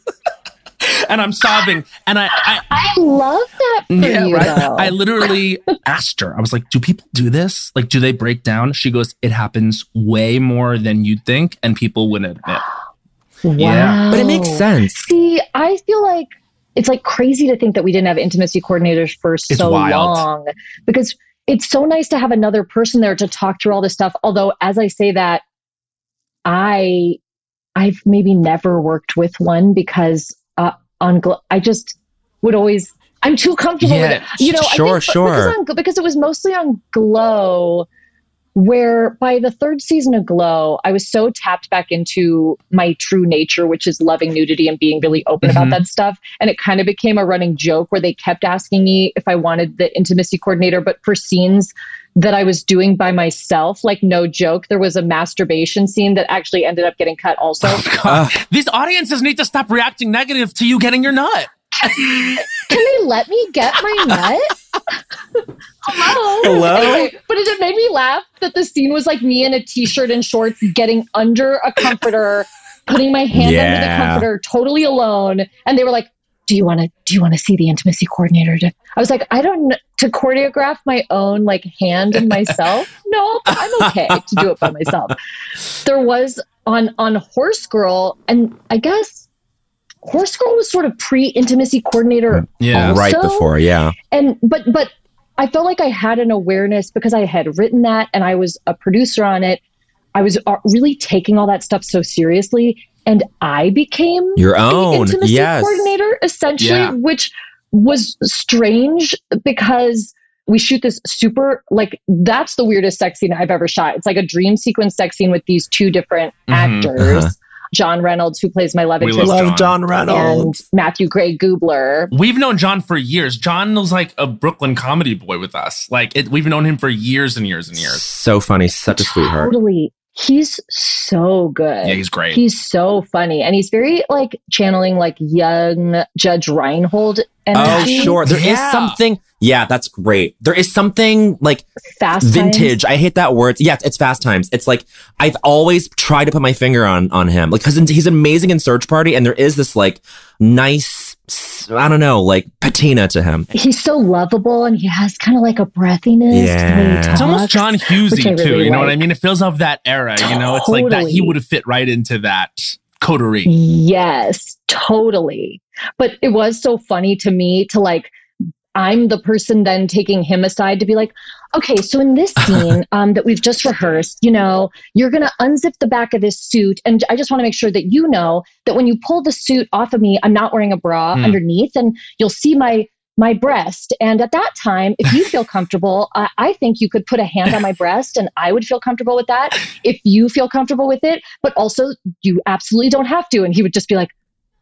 and i'm sobbing and i, I I love that for Yeah, you, right. though. I literally asked her. I was like, "Do people do this? Like, do they break down?" She goes, "It happens way more than you'd think, and people wouldn't admit." Yeah. But it makes sense. See, I feel like it's like crazy to think that we didn't have intimacy coordinators for It's so wild. long because it's so nice to have another person there to talk through all this stuff. Although, as I say that, I I've maybe never worked with one because uh, on Glo- I just would always I'm too comfortable with it. You know, sure, I think, sure. Because, on, because it was mostly on Glow where by the third season of Glow, I was so tapped back into my true nature, which is loving nudity and being really open Mhm. about that stuff. And it kind of became a running joke where they kept asking me if I wanted the intimacy coordinator, but for scenes that I was doing by myself, like no joke, there was a masturbation scene that actually ended up getting cut also. God. These audiences need to stop reacting negative to you getting your nut. Can they let me get my nut? Hello. Hello? Anyway, but it, it made me laugh that the scene was like me in a t-shirt and shorts getting under a comforter, putting my hand under the comforter, totally alone. And they were like, "Do you want to? Do you want to see the intimacy coordinator?" To, I was like, "I don't to choreograph my own like hand and myself. No, I'm okay to do it by myself." There was on on Horse Girl, and I guess Horse Girl was sort of pre intimacy coordinator Yeah. Also- right before, yeah. and but but i felt like i had an awareness because i had written that and i was a producer on it i was uh, really taking all that stuff so seriously and i became Your own. intimacy Yes. coordinator essentially Yeah. which was strange because we shoot this super like that's the weirdest sex scene i've ever shot it's like a dream sequence sex scene with these two different Mhm. actors Uh-huh. John reynolds who plays my love We interest love John. Reynolds. And Matthew Gray Gubler We've known John for years. John was like a Brooklyn comedy boy with us. Like it, we've known him for years and years and years. So funny. Such a sweetheart. Totally. He's so good. Yeah, he's great. He's so funny. And he's very like channeling like young Judge Reinhold Oh, sure. There is Yeah. something. Yeah, that's great. There is something like Fast times. vintage. I hate that word. Yeah, it's fast times. It's like I've always tried to put my finger on on him, like because he's amazing in Search Party, and there is this like nice, I don't know, like patina to him. He's so lovable and he has kind of like a breathiness. to the way he Yeah. It's almost. John which I Hughesy too. really You know what I mean? It feels of that era. You know, it's like that. He would have fit right into that coterie. Yes, totally. But it was so funny to me to like, I'm the person then taking him aside to be like, okay, so in this scene um, that we've just rehearsed, you know, you're going to unzip the back of this suit. And I just want to make sure that you know that when you pull the suit off of me, I'm not wearing a bra Hmm. underneath and you'll see my my breast and at that time if you feel comfortable I i think you could put a hand on my breast and i would feel comfortable with that if you feel comfortable with it but also you absolutely don't have to and he would just be like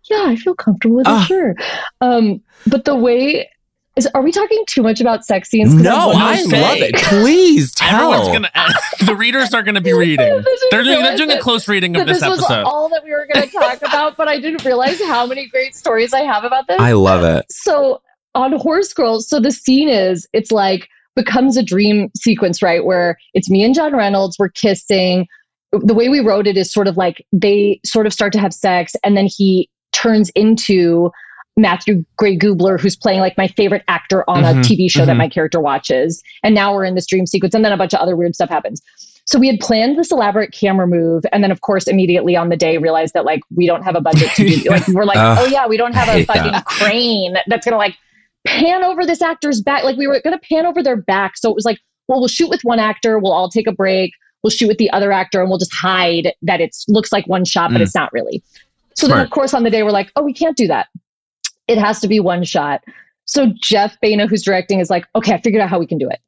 yeah i feel comfortable with Ah. it sure um but the way is are we talking too much about sex scenes 'Cause No, I'm I love it. Please tell. Everyone's gonna. the readers are gonna be reading. They're doing, they're realize doing a close reading of this, this was all that we were going to talk about but i didn't realize how many great stories i have about this I love it. so on horse girls so the scene is it's like becomes a dream sequence right where it's me and john reynolds we're kissing the way we wrote it is sort of like they sort of start to have sex and then he turns into Matthew Gray Gubler who's playing like my favorite actor on a Mhm, tv show that mhm. my character watches. And now we're in this dream sequence and then a bunch of other weird stuff happens. So we had planned this elaborate camera move and then of course immediately on the day realized that like we don't have a budget to do like we're like Ugh, oh yeah we don't have a fucking that. crane that's gonna like pan over this actor's back. Like we were gonna pan over their back. So it was like well we'll shoot with one actor we'll all take a break we'll shoot with the other actor and we'll just hide that it looks like one shot but Mm. it's not really. So then of course on the day we're like oh we can't do that it has to be one shot so jeff Baena, who's directing is like okay i figured out how we can do it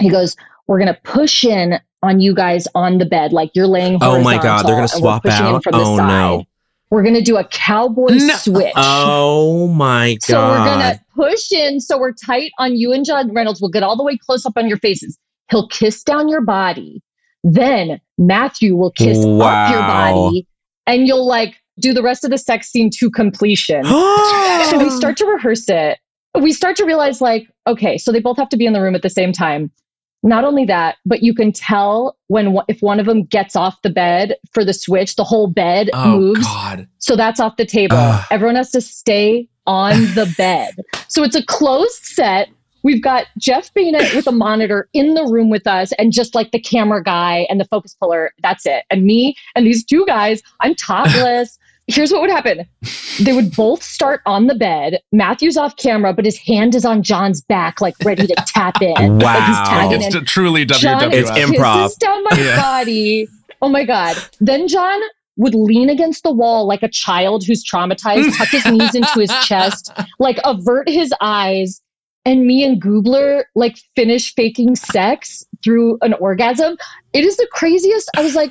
he goes we're gonna push in on you guys on the bed like you're laying Oh my God, they're gonna horizontal, and we're swap out? from the Oh, side. no. we're gonna do a cowboy No. switch Oh my god. so we're gonna push in, so we're tight on you and John Reynolds. We'll get all the way close up on your faces. He'll kiss down your body. Then Matthew will kiss up your body, and you'll like do the rest of the sex scene to completion. so we start to rehearse it. We start to realize, like, okay, so they both have to be in the room at the same time. Not only that, but you can tell when if one of them gets off the bed for the switch, the whole bed oh moves. God. So that's off the table. Ugh. Everyone has to stay on the bed. So it's a closed set. We've got Jeff Baena with a monitor in the room with us, and just like the camera guy and the focus puller. That's it. And me and these two guys, I'm topless. Here's what would happen. They would both start on the bed. Matthew's off camera, but his hand is on John's back, like ready to tap in. Like he's Wow. tagging It's in. truly John WWF. It's improv. kisses down my Yeah. body. Oh my god! Then John would lean against the wall like a child who's traumatized, tuck his knees into his chest, like avert his eyes, and me and Gubler like finish faking sex through an orgasm. It is the craziest. I was like.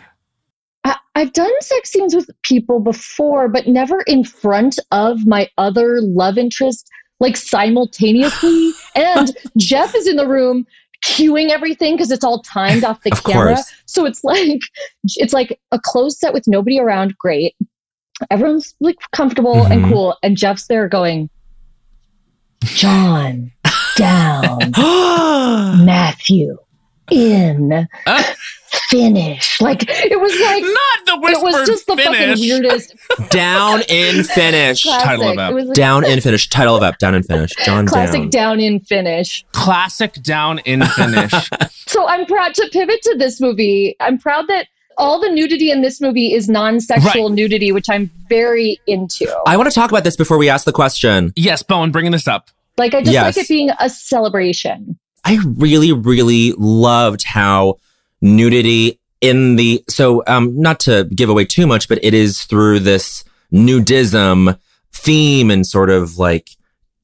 I- I've done sex scenes with people before, but never in front of my other love interest, like simultaneously. and Jeff is in the room cueing everything because it's all timed off the Of camera. course. So it's like it's like a closed set with nobody around. Great. Everyone's like comfortable and Mhm. cool. And Jeff's there going, John, down, Matthew, in, Ah. Finish. Like it was like Not the it was just the finish. fucking weirdest down in finish. classic. Title of that. It like Down in finish. Title of up. Down in finish. John classic down. down in finish. Classic down in finish. So I'm proud to pivot to this movie. I'm proud that all the nudity in this movie is non-sexual nudity, which I'm very into. I want to talk about this before we ask the question. yes, Bowen, bringing this up. like I just Yes. like it being a celebration. I really, really loved how nudity in the so um not to give away too much, but it is through this nudism theme and sort of like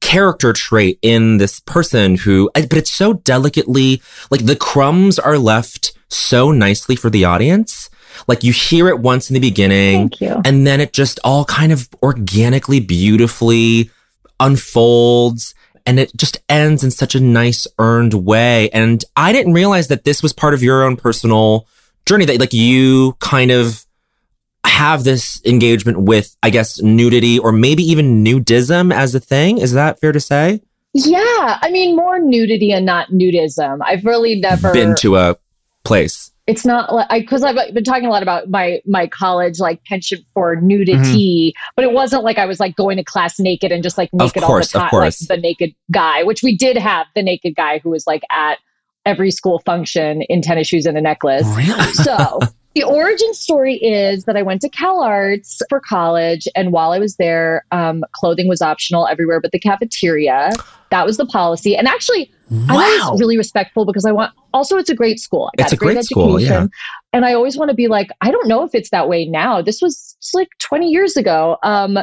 character trait in this person who but it's so delicately like the crumbs are left so nicely for the audience. Like you hear it once in the beginning Thank you. and then it just all kind of organically, beautifully unfolds. And it just ends in such a nice, earned way. And I didn't realize that this was part of your own personal journey that like you kind of have this engagement with, I guess, nudity or maybe even nudism as a thing. Is that fair to say? Yeah, I mean more nudity and not nudism. I've really never Been to a place. It's not like I because I've been talking a lot about my my college like penchant for nudity, but it wasn't like I was like going to class naked and just like naked course, all the time, like course. the naked guy, which we did have the naked guy who was like at every school function in tennis shoes and a necklace. Really? So the origin story is that I went to Cal Arts for college, and while I was there, um, clothing was optional everywhere but the cafeteria. That was the policy, and actually, I'm Wow. always really respectful because I want. Also, it's a great school. I got It's a great school, yeah. And I always want to be like, I don't know if it's that way now. This was like 20 years ago. Um,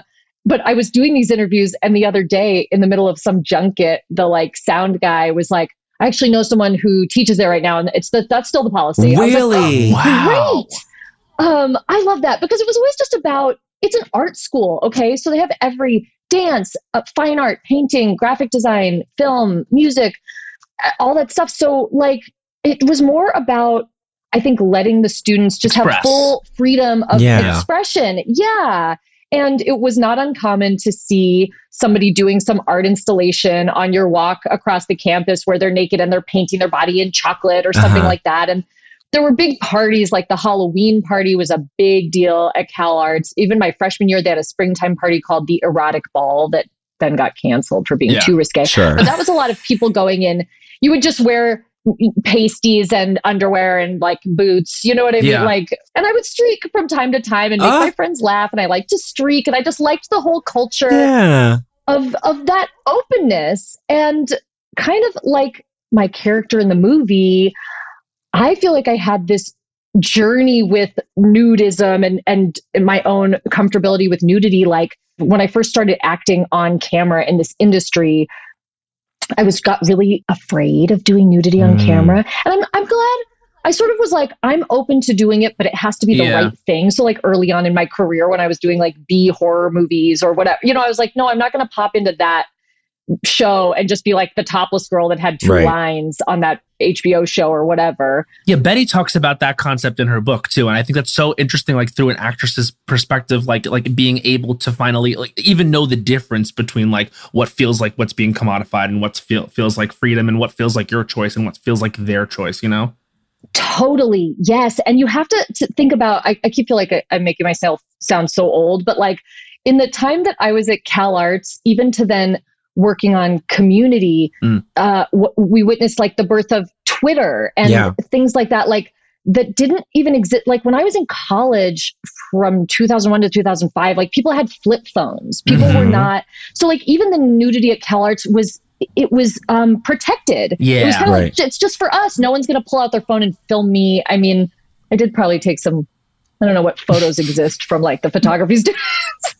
but I was doing these interviews, and the other day, in the middle of some junket, the like sound guy was like, "I actually know someone who teaches there right now, and it's the, that's still the policy." I was like, Really? Wow. Great. Um, I love that because it was always just about it's an art school, okay? So they have every dance, uh, fine art, painting, graphic design, film, music, all that stuff. So like it was more about I think letting the students just have full freedom of Yeah. expression. Yeah. And it was not uncommon to see somebody doing some art installation on your walk across the campus where they're naked and they're painting their body in chocolate or something Uh-huh. like that. And there were big parties, like the Halloween party was a big deal at Cal Arts. Even my freshman year, they had a springtime party called the Erotic Ball that then got canceled for being Yeah. too risque. Sure. But that was a lot of people going in. You would just wear pasties and underwear and like boots. You know what I mean? Yeah. Like, and I would streak from time to time and make Ah. my friends laugh. And I liked to streak, and I just liked the whole culture Yeah. of of that openness and kind of like my character in the movie. I feel like I had this journey with nudism and and my own comfortability with nudity. Like when I first started acting on camera in this industry, I was got really afraid of doing nudity on Mm. camera. And I'm I'm glad I sort of was like, I'm open to doing it, but it has to be the Yeah. right thing. So like early on in my career when I was doing like B horror movies or whatever, you know, I was like, no, I'm not gonna pop into that show and just be like the topless girl that had two Right. lines on that HBO show or whatever. Yeah, Betty talks about that concept in her book too, and I think that's so interesting. Like through an actress's perspective, like like being able to finally like even know the difference between like what feels like what's being commodified and what feel feels like freedom and what feels like your choice and what feels like their choice. You know? Totally. Yes. And you have to, to think about, I, I keep feel like I, I'm making myself sound so old, but like in the time that I was at Cal Arts, even to then working on community, Mm. uh, w- we witnessed like the birth of Twitter and Yeah. things like that. Like that didn't even exist. Like when I was in college from 2001 to 2005, like people had flip phones. People were Mhm. not. So like even the nudity at Cal Arts was, it was um, protected. It was Yeah. kind of Right. like, it's just for us. No one's going to pull out their phone and film me. I mean, I did probably take some, I don't know what photos exist from like the photography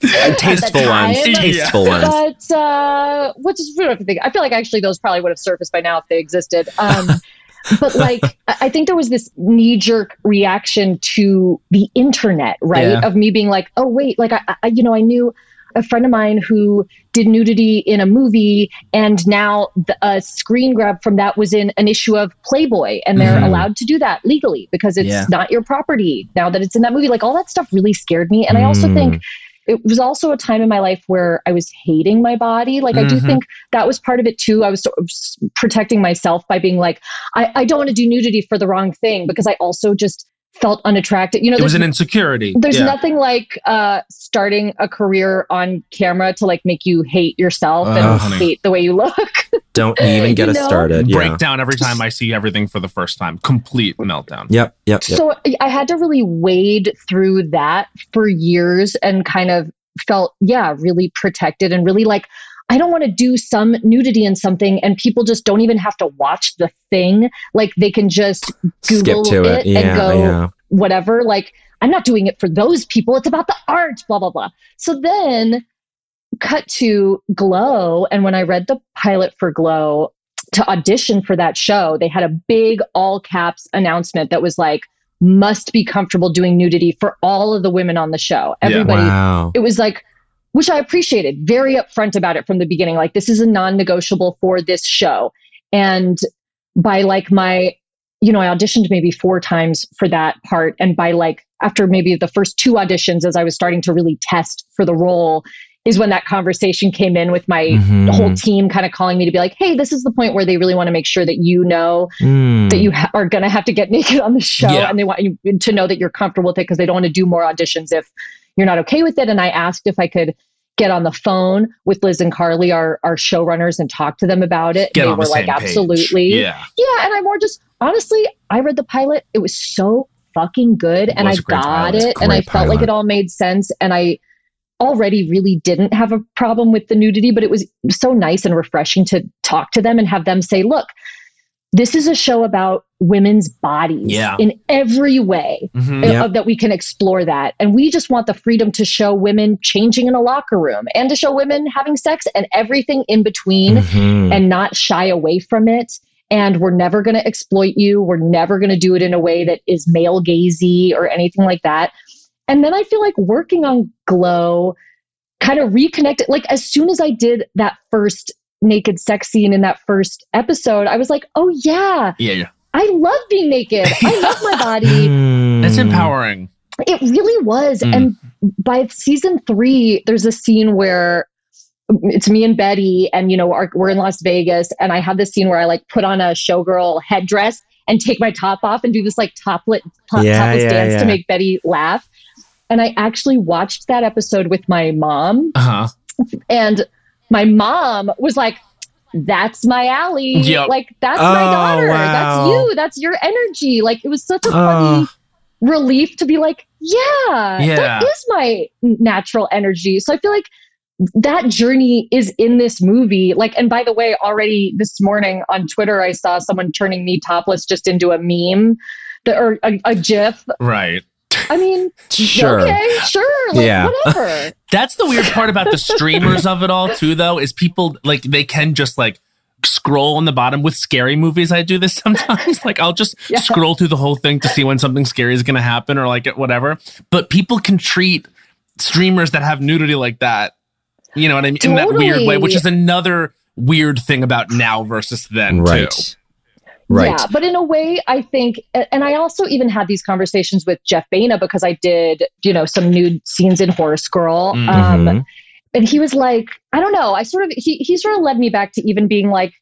tasteful ones. Yeah. Tasteful ones. But uh, what's we don't have to think. I feel like actually those probably would have surfaced by now if they existed. Um, but like, I think there was this knee jerk reaction to the internet, right? Yeah. Of me being like, oh wait, like I, I, you know, I knew a friend of mine who did nudity in a movie, and now the, a screen grab from that was in an issue of Playboy, and they're Mhm. allowed to do that legally because it's Yeah. not your property now that it's in that movie. Like all that stuff really scared me, and I also Mm. think it was also a time in my life where I was hating my body. Like I do Mhm. think that was part of it too. I was sort of protecting myself by being like, I, I don't want to do nudity for the wrong thing because I also just felt unattractive. You know, It was there's, an insecurity. there's yeah. nothing like uh, starting a career on camera to like make you hate yourself Oh, and honey. hate the way you look. Don't even get You us know? started. Yeah. breakdown every time I see everything for the first time. Complete meltdown. Yep. Yep. Yep. So I- I had to really wade through that for years and kind of felt, yeah, really protected and really like, I don't want to do some nudity in something and people just don't even have to watch the thing. Like they can just Google it. it Yeah. and go, yeah. whatever. Like, I'm not doing it for those people. It's about the art, blah, blah, blah. So then cut to Glow. And when I read the pilot for Glow to audition for that show, they had a big all caps announcement that was like, must be comfortable doing nudity for all of the women on the show. Yeah. Everybody, Wow. it was like, which I appreciated, very upfront about it from the beginning. Like, this is a non negotiable for this show. And by like my, you know, I auditioned maybe four times for that part. And by like, after maybe the first two auditions, as I was starting to really test for the role, is when that conversation came in with my Mhm. whole team kind of calling me to be like, hey, this is the point where they really want to make sure that you know Mm. that you ha- are going to have to get naked on the show Yeah. and they want you to know that you're comfortable with it because they don't want to do more auditions if you're not okay with it and i asked if i could get on the phone with liz and carly our, our showrunners and talk to them about it Get they on were the like same page. absolutely Yeah. yeah and i more just honestly i read the pilot it was so fucking good and i was a great got pilot. it and i felt like it all made sense and i already really didn't have a problem with the nudity but it was so nice and refreshing to talk to them and have them say look this is a show about women's bodies Yeah. in every way Mhm. uh, Yep. that we can explore that. And we just want the freedom to show women changing in a locker room and to show women having sex and everything in between Mhm. and not shy away from it. And we're never going to exploit you. We're never going to do it in a way that is male gazy or anything like that. And then I feel like working on Glow kind of reconnected. Like as soon as I did that first naked sex scene in that first episode, I was like, oh yeah, Yeah. yeah. I love being naked. I love my body Mm. That's empowering. it really was Mm. and by season three there's a scene where it's me and betty and you know our, we're in las vegas and i have this scene where i like put on a showgirl headdress and take my top off and do this like toplet top, Yeah, topless yeah, dance yeah. to make betty laugh and i actually watched that episode with my mom Uh huh. and my mom was like that's my alley Yep. like that's Oh, my daughter wow. that's you that's your energy like it was such a funny Oh. relief to be like, yeah, Yeah. that is my natural energy. So I feel like that journey is in this movie. Like, and by the way, already this morning on Twitter, I saw someone turning me topless just into a meme that, or a, a GIF. Right. I mean, Sure. okay, sure, like Yeah. whatever. That's the weird part about the streamers of it all, too, though, is people like they can just like scroll on the bottom with scary movies. I do this sometimes. like I'll just Yeah. scroll through the whole thing to see when something scary is going to happen or like whatever. But people can treat streamers that have nudity like that, you know what I mean? In that weird way, which is another weird thing about now versus then, right. too. Right. Yeah, but in a way, I think, and I also even had these conversations with Jeff Baena because I did, you know, some nude scenes in Horse Girl. Mhm. Um, and he was like, I don't know. I sort of, he, he sort of led me back to even being like,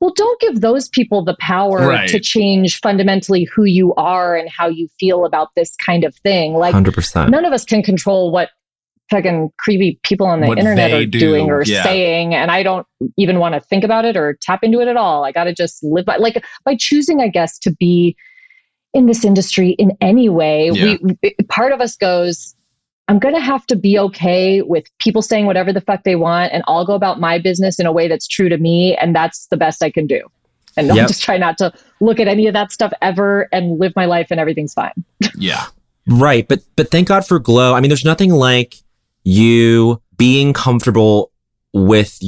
well, don't give those people the power Right. to change fundamentally who you are and how you feel about this kind of thing. Like, 100%. none of us can control what fucking creepy people on the What internet are do, doing or yeah. saying and i don't even want to think about it or tap into it at all i gotta just live by like by choosing i guess to be in this industry in any way Yeah. we part of us goes i'm gonna have to be okay with people saying whatever the fuck they want and i'll go about my business in a way that's true to me and that's the best i can do and i'll just try not to look at any of that stuff ever and live my life and everything's fine Yeah. Right, but but thank God for Glow. I mean, there's nothing like you being comfortable with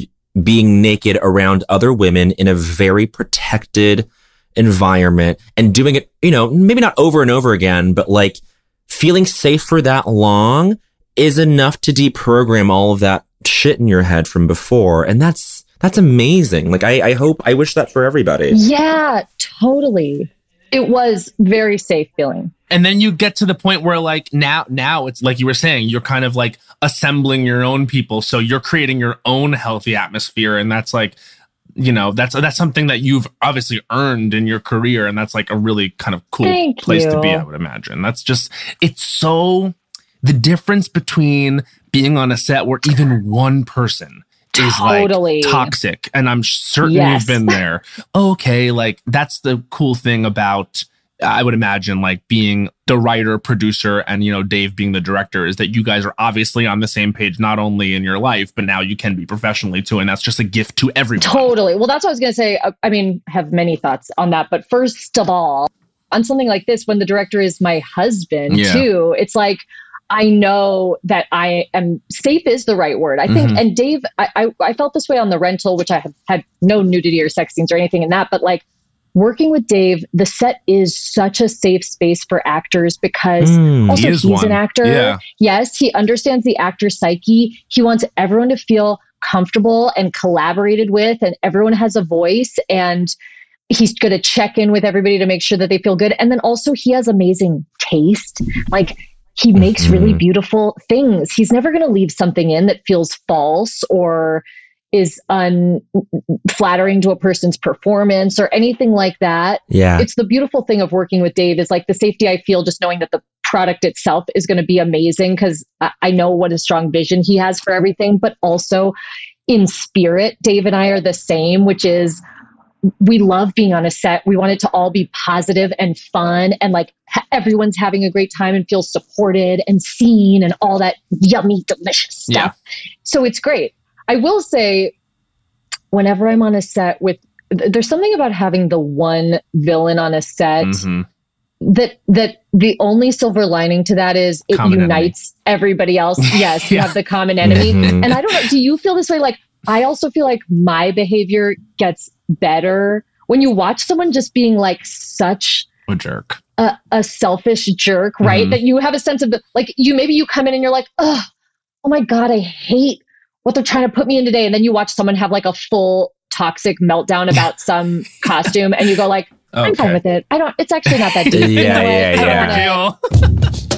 being naked around other women in a very protected environment and doing it, you know, maybe not over and over again, but like feeling safe for that long is enough to deprogram all of that shit in your head from before. And that's that's amazing. Like I, I hope I wish that for everybody. yeah totally it was very safe feeling. And then you get to the point where like now now it's like you were saying you're kind of like assembling your own people. So you're creating your own healthy atmosphere. And that's like you know that's that's something that you've obviously earned in your career. And that's like a really kind of cool Thank place to be i would imagine. That's just it's so the difference between being on a set where even one person is Totally. like toxic and i'm certain Yes. you've been there okay like that's the cool thing about i would imagine like being the writer producer and you know dave being the director is that you guys are obviously on the same page not only in your life but now you can be professionally too and that's just a gift to everyone Totally. Well, that's what I was going to say. Uh, I mean, have many thoughts on that. But first of all, on something like this, when the director is my husband, Yeah. too, it's like, I know that I am safe is the right word. I think, Mhm. and Dave, I, I, I felt this way on the rental, which I have had no nudity or sex scenes or anything in that, but like working with Dave, the set is such a safe space for actors because Mm. also He is he's one. an actor. Yeah. Yes, he understands the actor's psyche. He wants everyone to feel comfortable and collaborated with, and everyone has a voice. And he's going to check in with everybody to make sure that they feel good. And then also, he has amazing taste. Like, he makes really Mhm. beautiful things. He's never going to leave something in that feels false or is unflattering to a person's performance or anything like that Yeah. it's the beautiful thing of working with Dave is like the safety I feel just knowing that the product itself is going to be amazing because I know what a strong vision he has for everything, but also in spirit, Dave and I are the same, which is we love being on a set. We want it to all be positive and fun and like ha- everyone's having a great time and feels supported and seen and all that yummy, delicious stuff. So it's great. I will say, whenever I'm on a set with, th- there's something about having the one villain on a set Mhm. that that the only silver lining to that is it Common enemy. unites everybody else. Yes, you have the common enemy. Mhm. And I don't know, do you feel this way? Like I also feel like my behavior gets better when you watch someone just being like such a jerk a, a selfish jerk, right? Mhm. That you have a sense of the like you maybe you come in and you're like, oh, oh my God, I hate what they're trying to put me in today. And then you watch someone have like a full toxic meltdown about some costume and you go like, I'm fine with it. I don't it's actually not that deep. You Yeah, know what? yeah, I don't yeah. wanna-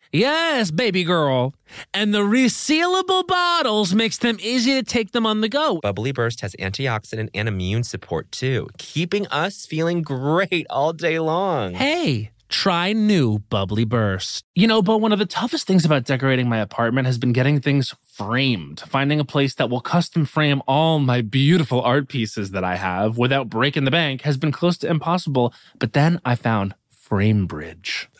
Yes, baby girl. And the resealable bottles makes them easy to take them on the go. Bubbly Burst has antioxidant and immune support too, keeping us feeling great all day long. Hey, try new Bubbly Burst. You know, but one of the toughest things about decorating my apartment has been getting things framed. Finding a place that will custom frame all my beautiful art pieces that I have without breaking the bank has been close to impossible. But then I found FrameBridge.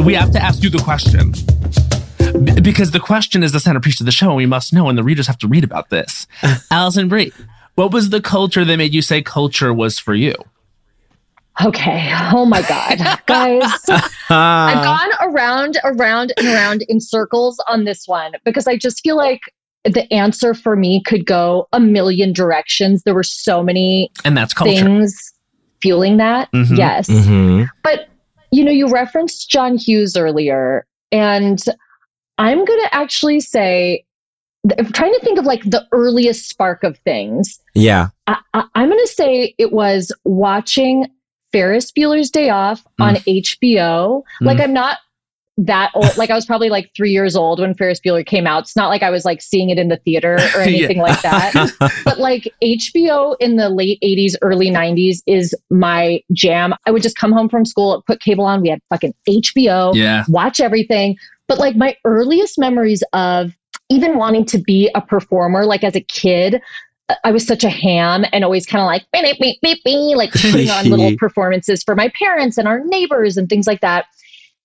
We have to ask you the question. B- because the question is the centerpiece of the show, and we must know, and the readers have to read about this. Alison Brie, what was the culture that made you say culture was for you? Okay. Oh my God. Guys, I've gone around, around, and around in circles on this one because I just feel like the answer for me could go a million directions. There were so many And that's culture. things fueling that. Mhm. Yes. Mm-hmm. But, you know, you referenced John Hughes earlier, and I'm going to actually say, I'm trying to think of like the earliest spark of things. Yeah. I, I, I'm going to say it was watching Ferris Bueller's Day Off on mm. HBO. Like, mm. I'm not that old. Like, I was probably like three years old when Ferris Bueller came out. It's not like I was like seeing it in the theater or anything like that. But like HBO in the late 80s, early 90s is my jam. I would just come home from school, put cable on. We had fucking HBO Yeah. watch everything. But like my earliest memories of even wanting to be a performer, like as a kid, I was such a ham and always kind of like beep, beep, beep, beep, beep, like putting on little performances for my parents and our neighbors and things like that.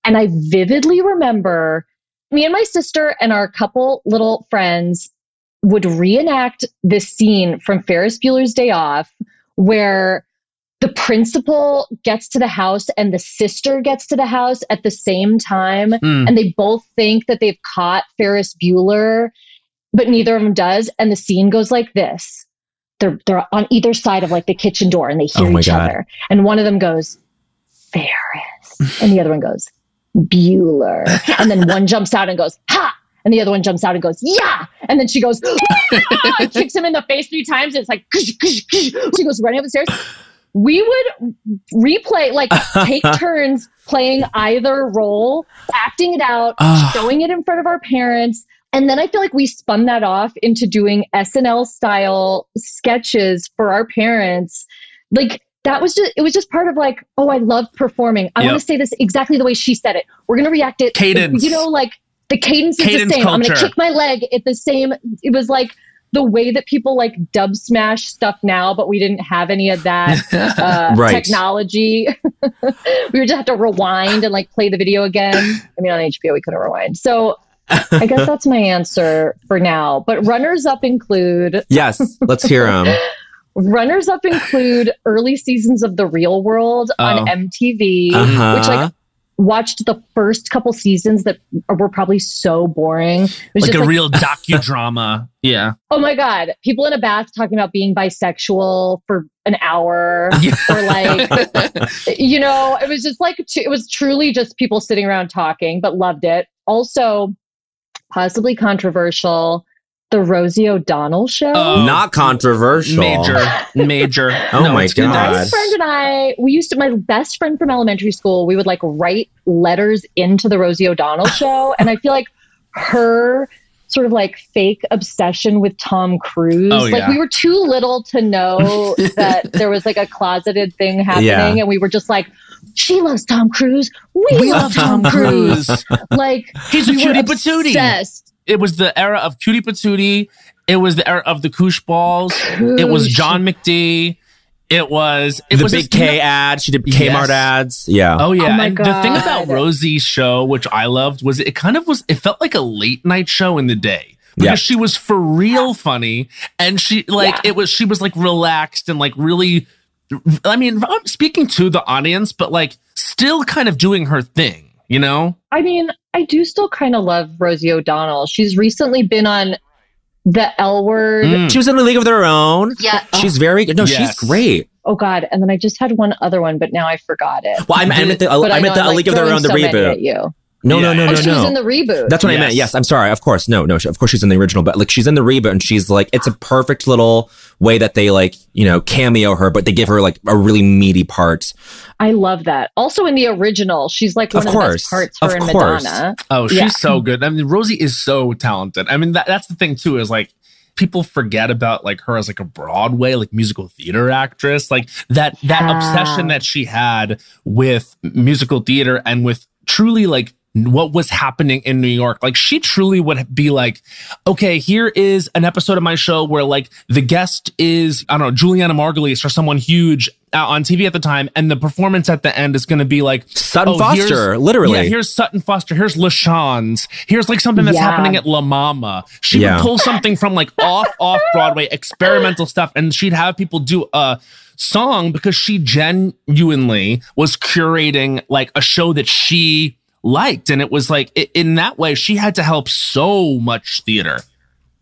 And I vividly remember me and my sister and our couple little friends would reenact this scene from Ferris Bueller's Day Off where the principal gets to the house and the sister gets to the house at the same time. Mm. and they both think that they've caught Ferris Bueller but neither of them does. And the scene goes like this. They're they're on either side of like the kitchen door and they hear Oh each God. other. And one of them goes Ferris. And the other one goes Bueller. And then one jumps out and goes ha! And the other one jumps out and goes yeah! And then she goes and kicks him in the face three times and it's like "Kush, kush, kush." she goes running up the stairs we would replay like take turns playing either role acting it out Ah. showing it in front of our parents and then i feel like we spun that off into doing snl style sketches for our parents. Like that was just it was just part of like oh i love performing i Yep. want to say this exactly the way she said it we're going to react it Cadence. you know like the cadence is the same i'm going to kick my leg at the same it was like the way that people like Dubsmash stuff now but we didn't have any of that uh, Right. technology. we would just have to rewind and like play the video again. I mean, on HBO we couldn't rewind. So I guess that's my answer for now. But runners up include Yes. Let's hear them. Runners up include early seasons of The Real World on Oh. MTV, Uh-huh. which like watched the first couple seasons that were probably so boring. It was Like just a real docudrama. Yeah. oh my god, people in a bath talking about being bisexual for an hour or like you know, it was just like it was truly just people sitting around talking, but loved it. Also, possibly controversial, the Rosie O'Donnell show. Oh, Not controversial. Major. Major. Oh my. God. my friend and I, we used to, my best friend from elementary school, we would like write letters into the Rosie O'Donnell show. And I feel like her sort of like fake obsession with Tom Cruise. Oh, like we were too little to know that there was like a closeted thing happening, Yeah. and we were just like, she loves Tom Cruise. We, We love love Tom Tom Cruise. Cruise. like He's a we cutie patootie. obsessed. It was the era of Cutie Patootie. It was the era of the Koosh Balls. It was John McD. It was it the was big this- K ad. She did Kmart Yes. ads. Yeah. Oh yeah, Oh my and the thing about Rosie's show, which I loved, was it kind of was it felt like a late night show in the day because Yeah. she was for real funny and she like Yeah. it was she was like relaxed and like really. I mean, I'm speaking to the audience, but like still kind of doing her thing, you know? I mean, I do still kind of love Rosie O'Donnell. She's recently been on the L Word. Mm. She was in a league of their own. Yeah. She's very good. No, Yes. she's great. Oh God. And then I just had one other one, but now I forgot it. Well, I meant, I meant the, But I know meant the I'm, a like, league of their own, the so many reboot. At you. No, no, Yeah. no, oh, no, she was no. in the reboot. That's what I meant. Yes, I'm sorry. Of course, no, no. Of course, she's in the original, but like she's in the reboot, and she's like, it's a perfect little way that they like, you know, cameo her, but they give her like a really meaty part. I love that. Also in the original, she's like one Of of, the course. best parts. Of Her and course. Madonna. Oh, she's Yeah. so good. I mean, Rosie is so talented. I mean, that, that's the thing too, is like people forget about like her as like a Broadway, like musical theater actress. Like that that Yeah. obsession that she had with musical theater and with truly like what was happening in New York. Like she truly would be like, okay, here is an episode of my show where like the guest is, I don't know, Julianna Margulies or someone huge on TV at the time. And the performance at the end is going to be like, Sutton oh, Foster, literally. Yeah, here's Sutton Foster. Here's LaChanze. Here's like something that's Yeah. happening at La Mama. She Yeah. would pull something from like off off Broadway experimental stuff, and she'd have people do a song because she genuinely was curating like a show that she liked, and it was like i- in that way she had to help so much theater.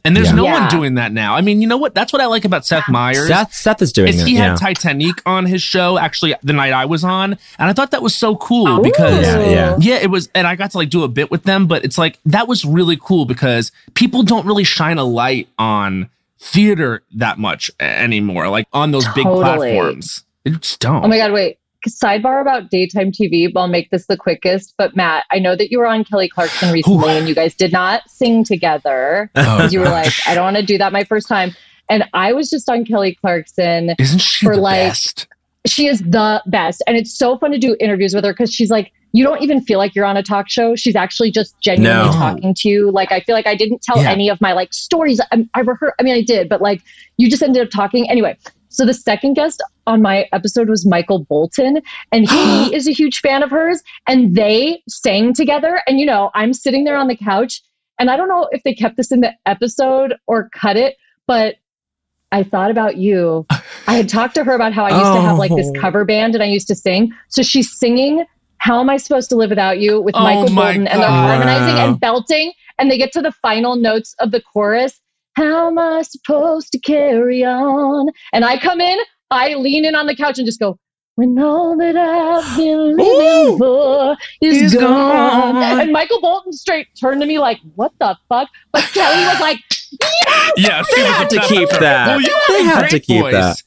And there's Yeah. no one doing that now. I mean, you know what? That's what I like about Seth Meyers. Seth, Seth is doing is it. he yeah. had Titanique on his show actually the night I was on, and I thought that was so cool Ooh. because Yeah, yeah. yeah, it was, and I got to like do a bit with them, but it's like that was really cool because people don't really shine a light on theater that much anymore, like on those big platforms. They just don't. Oh my God, wait. Sidebar about daytime TV, but I'll make this the quickest. But Matt, I know that you were on Kelly Clarkson recently and you guys did not sing together Oh, because you were like. I don't want to do that my first time. And I was just on Kelly Clarkson. Isn't she for, like, best? She is the best. And it's so fun to do interviews with her because she's like, you don't even feel like you're on a talk show. She's actually just genuinely No. talking to you. Like, I feel like I didn't tell Yeah. any of my like stories. I, I rehearsed, I mean, I did, but like, you just ended up talking. Anyway, so the second guest on my episode was Michael Bolton, and he is a huge fan of hers. And they sang together. And, you know, I'm sitting there on the couch, and I don't know if they kept this in the episode or cut it, but I thought about you. I had talked to her about how I used to have like this Oh. cover band and I used to sing. So she's singing How Am I Supposed to Live Without You with Oh Michael Bolton, and they're harmonizing and belting, and they get to the final notes of the chorus. How am I supposed to carry on? And I come in, I lean in on the couch and just go, when all that I've been living for is Is gone. gone. And Michael Bolton straight turned to me like, what the fuck? But Kelly was like, Yeah, she They was had to keep that. Well, you have They had to keep voice. that.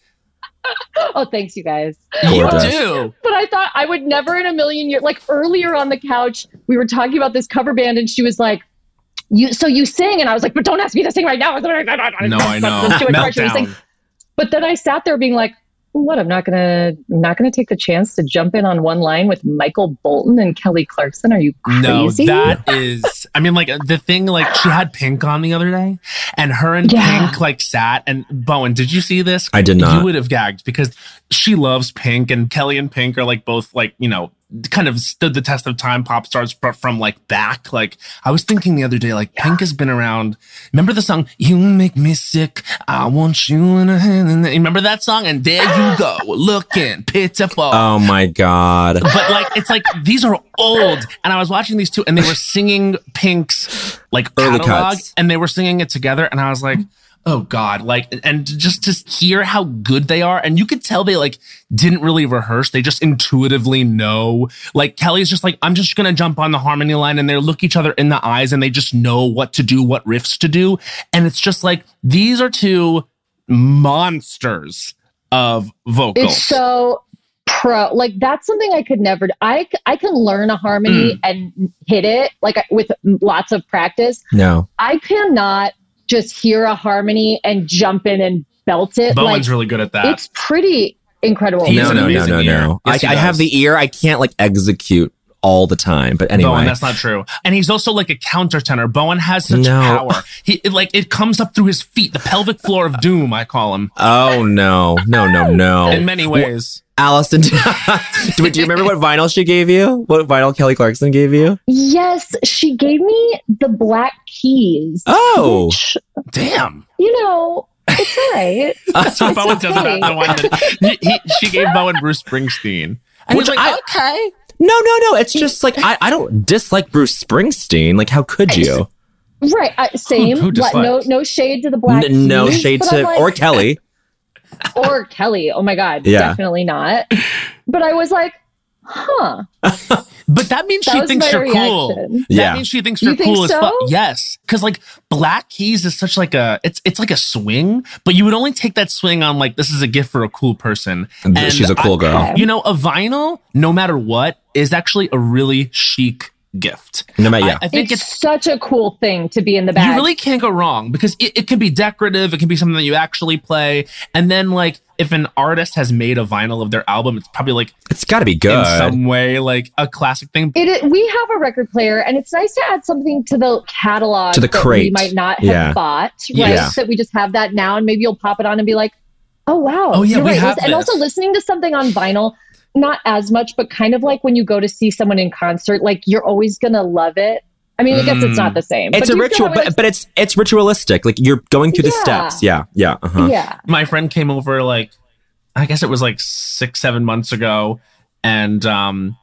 oh, thanks, you guys. You Gorgeous. do. But I thought I would never in a million years, like earlier on the couch, we were talking about this cover band, and she was like, "You, so you sing?" And I was like, "But don't ask me to sing right now." No, I know. Let's do it first. She was like- Meltdown. But then I sat there being like, "What? I'm not gonna, I'm not gonna take the chance to jump in on one line with Michael Bolton and Kelly Clarkson. Are you crazy? No, crazy?" that is. I mean, like the thing, like she had Pink on the other day, and her and Yeah. Pink like sat. And Bowen, did you see this? I did not. You would have gagged because she loves Pink, and Kelly and Pink are like both like you know kind of stood the test of time pop stars but from like back. Like i was thinking the other day like pink has been around. Remember the song you make me sick i want you in a hand and remember that song? And there you go looking pitiful. Oh my god. but like it's like these are old and i was watching these two and they were singing pink's like Early catalog cuts. and they were singing it together and i was like oh god like and just to hear how good they are and you could tell they like didn't really rehearse they just intuitively know like kelly's just like i'm just gonna jump on the harmony line and they look each other in the eyes and they just know what to do what riffs to do and it's just like these are two monsters of vocals It's so pro. Like that's something I could never. Do. I can learn a harmony Mm. and hit it like with lots of practice. No. I cannot just hear a harmony and jump in and belt it. Bowen's like, really good at that. It's pretty incredible. He no, has an no, no, amazing no, ear. no. Yes, I, I have the ear. I can't like execute all the time. But anyway, Bowen, that's not true. And he's also like a countertenor. Bowen has such No. power. He it, like it comes up through his feet, the pelvic floor of doom. I call him oh no, no, no, no. in many ways. Alison, do, do you remember what vinyl she gave you? What vinyl Kelly Clarkson gave you? Yes, she gave me the black keys. Oh. which, Damn. you know, it's all right. That's what Bowen does okay. about the one that he, he, she gave Bowen Bruce Springsteen. And Which he's like, I- okay. No, no, no. It's just like I, I don't dislike Bruce Springsteen. Like, how could you? Right, uh, same. Who- who What- no, no shade to the black. N- no keys, shade to like- or Kelly. or Kelly. Oh my god, Yeah. definitely not. But I was like, huh. But that means That she thinks my you're cool. reaction. That means she thinks You you're think cool as fuck. Yes, because like Black Keys is such like a it's it's like a swing, but you would only take that swing on like this is a gift for a cool person. And she's a cool I- girl. You know, a vinyl, no matter what, is actually a really chic gift. No matter, yeah. I, I think It's, it's. such a cool thing to be in the bag. you really can't go wrong because it, it can be decorative. It can be something that you actually play. And then, like, if an artist has made a vinyl of their album, it's probably like it's got to be good in some way like a classic thing. It, is- we have a record player, and it's nice to add something to the catalog To the that we might not have Yeah. bought. Right, Yeah. that we just have that now, and maybe you'll pop it on and be like, "Oh wow, Oh, yeah, we right." have and this. also listening to something on vinyl, not as much, but kind of like when you go to see someone in concert, like you're always gonna love it. I mean, I guess it's not the same. it's but a ritual, have an but but it's it's ritualistic. Like you're going through the Yeah. steps. Yeah, yeah. Uh-huh. yeah. my friend came over like I guess it was like six, seven months ago, and um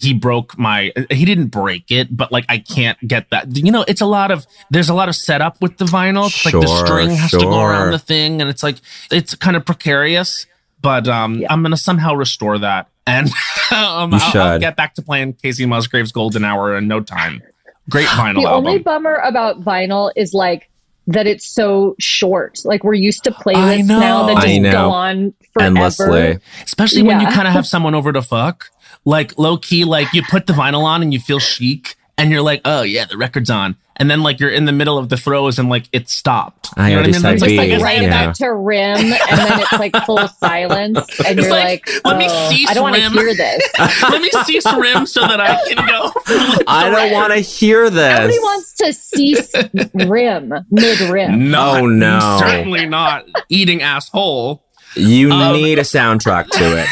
he broke my he didn't break it, but like I can't get that. You know, it's a lot of there's a lot of setup with the vinyl. It's like the Sure, string has to go around the thing, and it's like it's kind of precarious. But um Yeah. I'm gonna somehow restore that. And um, I'll, I'll get back to playing Kacey Musgraves' Golden Hour in no time. Great vinyl The only album. bummer about vinyl is like that it's so short. Like we're used to I playlists know. now that I just know. go on forever. Endlessly. especially when you kind of have someone over to fuck like low key like you put the vinyl on and you feel chic and you're like oh yeah the record's on and then like you're in the middle of the throws and like it stopped I you know what I mean already It's like, like right am yeah. back to rim, and then it's like full silence, and It's you're like, like, let me "Oh, cease I don't want to hear this. let me cease rim so that i can go I don't want to hear this. Nobody wants to cease rim mid rim. no no. certainly not eating asshole you Um, need a soundtrack to it.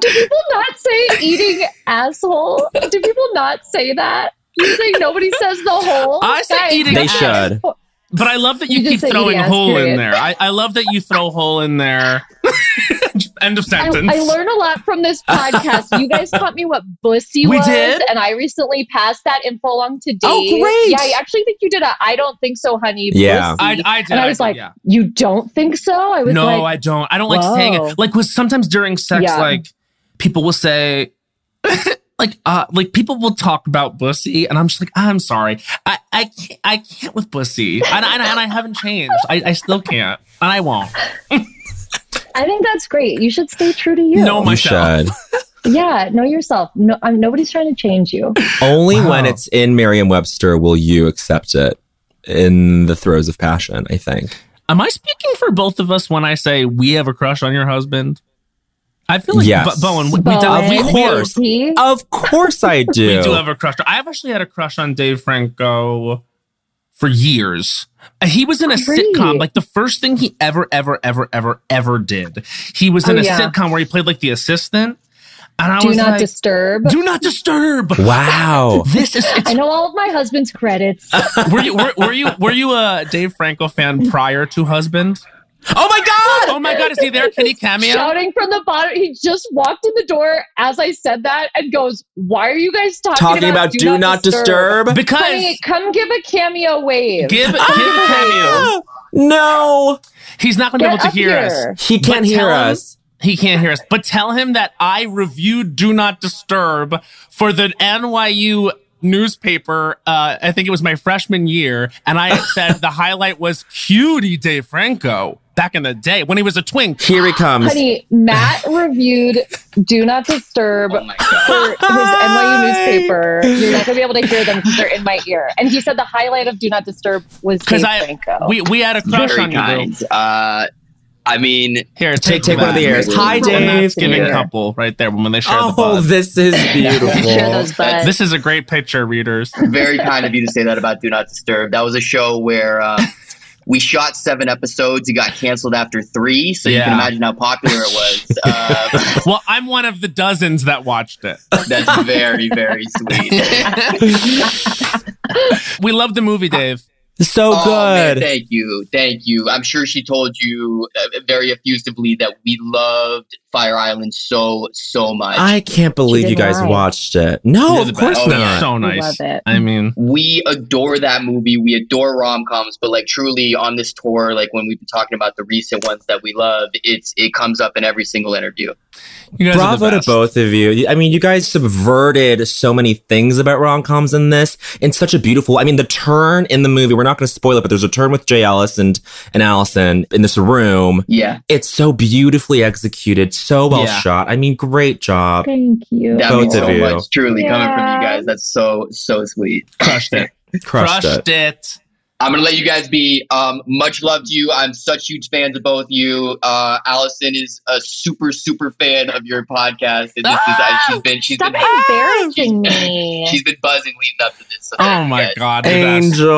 Do people not say eating asshole? Do people not say that? You say nobody says the whole. I say Guys, eating They that's- should. but i love that you, You keep throwing eating ass, hole in there I, I love that you throw hole in there end of I, sentence I learn a lot from this podcast. You guys taught me what bussy We was, did? and I recently passed that info along to Dave. Oh, great. Yeah, I actually think you did a I don't think so, honey. Yeah. bussy. I, I did and I was did, like, yeah. you don't think so? I was no, like, I don't. I don't like saying it. Like, with sometimes during sex, Yeah. like people will say, like, uh, like people will talk about bussy and I'm just like, I'm sorry, I, I can't, I can't with bussy and, I- and, I- and I haven't changed. I, I still can't, and I won't. I think that's great. You should stay true to you. No, You myself. should. yeah, know yourself. No, I'm, nobody's trying to change you. Only Wow. when it's in Merriam-Webster will you accept it in the throes of passion. I think. Am I speaking for both of us when I say we have a crush on your husband? I feel like Yes. Bo- Bowen, we, we, Bowen, we, of we, course. is? Of course, I do. we do have a crush. I've actually had a crush on Dave Franco for years. He was in a Great. sitcom, like the first thing he ever, ever, ever, ever, ever did. He was in Oh, a yeah. sitcom where he played like the assistant, and I Do was not like, disturb. "Do not disturb." Wow. This is. I know all of my husband's credits. were you were, were you were you a Dave Franco fan prior to husband? Oh my God! Oh my God, is he there? Can he cameo? Shouting from the bottom. He just walked in the door as I said that and goes, Why are you guys talking, Talking about do not disturb. Because Honey, come give a cameo wave. give give a cameo. No, He's not going to be able to hear here. us. he can't But hear tell him- us. He can't hear us. But tell him that I reviewed Do Not Disturb for the NYU newspaper. Uh, I think it was my freshman year. And I said the highlight was cutie Dave Franco. Back in the day when he was a twink. Here he comes. Honey, Matt reviewed Do Not Disturb Oh for his NYU newspaper. You're not gonna be able to hear them because they're in my ear. And he said the highlight of Do Not Disturb was Because Dave I Franco. we we had a crush Very on you, Lou. Uh, I mean, Here, Take- take one of the that. ears. Hi, And Dave. giving Here. couple right there when they share the Oh, bud. this is beautiful. This is a great picture, readers. very kind of you to say that about Do Not Disturb. That was a show where uh, we shot seven episodes. It got canceled after three, so you can imagine how popular it was. Uh, Well, I'm one of the dozens that watched it. that's very, very sweet. We love the movie, Dave. So Oh, man, good. thank you, thank you. I'm sure she told you uh, very effusively that we loved Fire Island so, so much. I can't believe you guys lie. watched it. No, of course. Oh, not. So We nice. love it. I mean, we adore that movie. We adore rom coms, but like truly on this tour, like when we've been talking about the recent ones that we love, it's it comes up in every single interview. You guys are the Bravo to both of you. I mean, you guys subverted so many things about rom coms in this in such a beautiful. I mean, the turn in the movie. We're not going to spoil it, but there's a turn with Jay Ellis and and Alison in this room. Yeah, It's so beautifully executed, so well Yeah. shot. I mean, great job. Thank you. that Both means of so you. much. Truly coming from you guys, that's so so sweet. Crushed it. Crushed, it. it. I'm gonna let you guys be. Um, much love to you. I'm such huge fans of both you. Uh, Alison is a super super fan of your podcast, and this is uh, she's been she's Stop been embarrassing me. she's been buzzing leading up to this. So Oh my guys. god. Angel,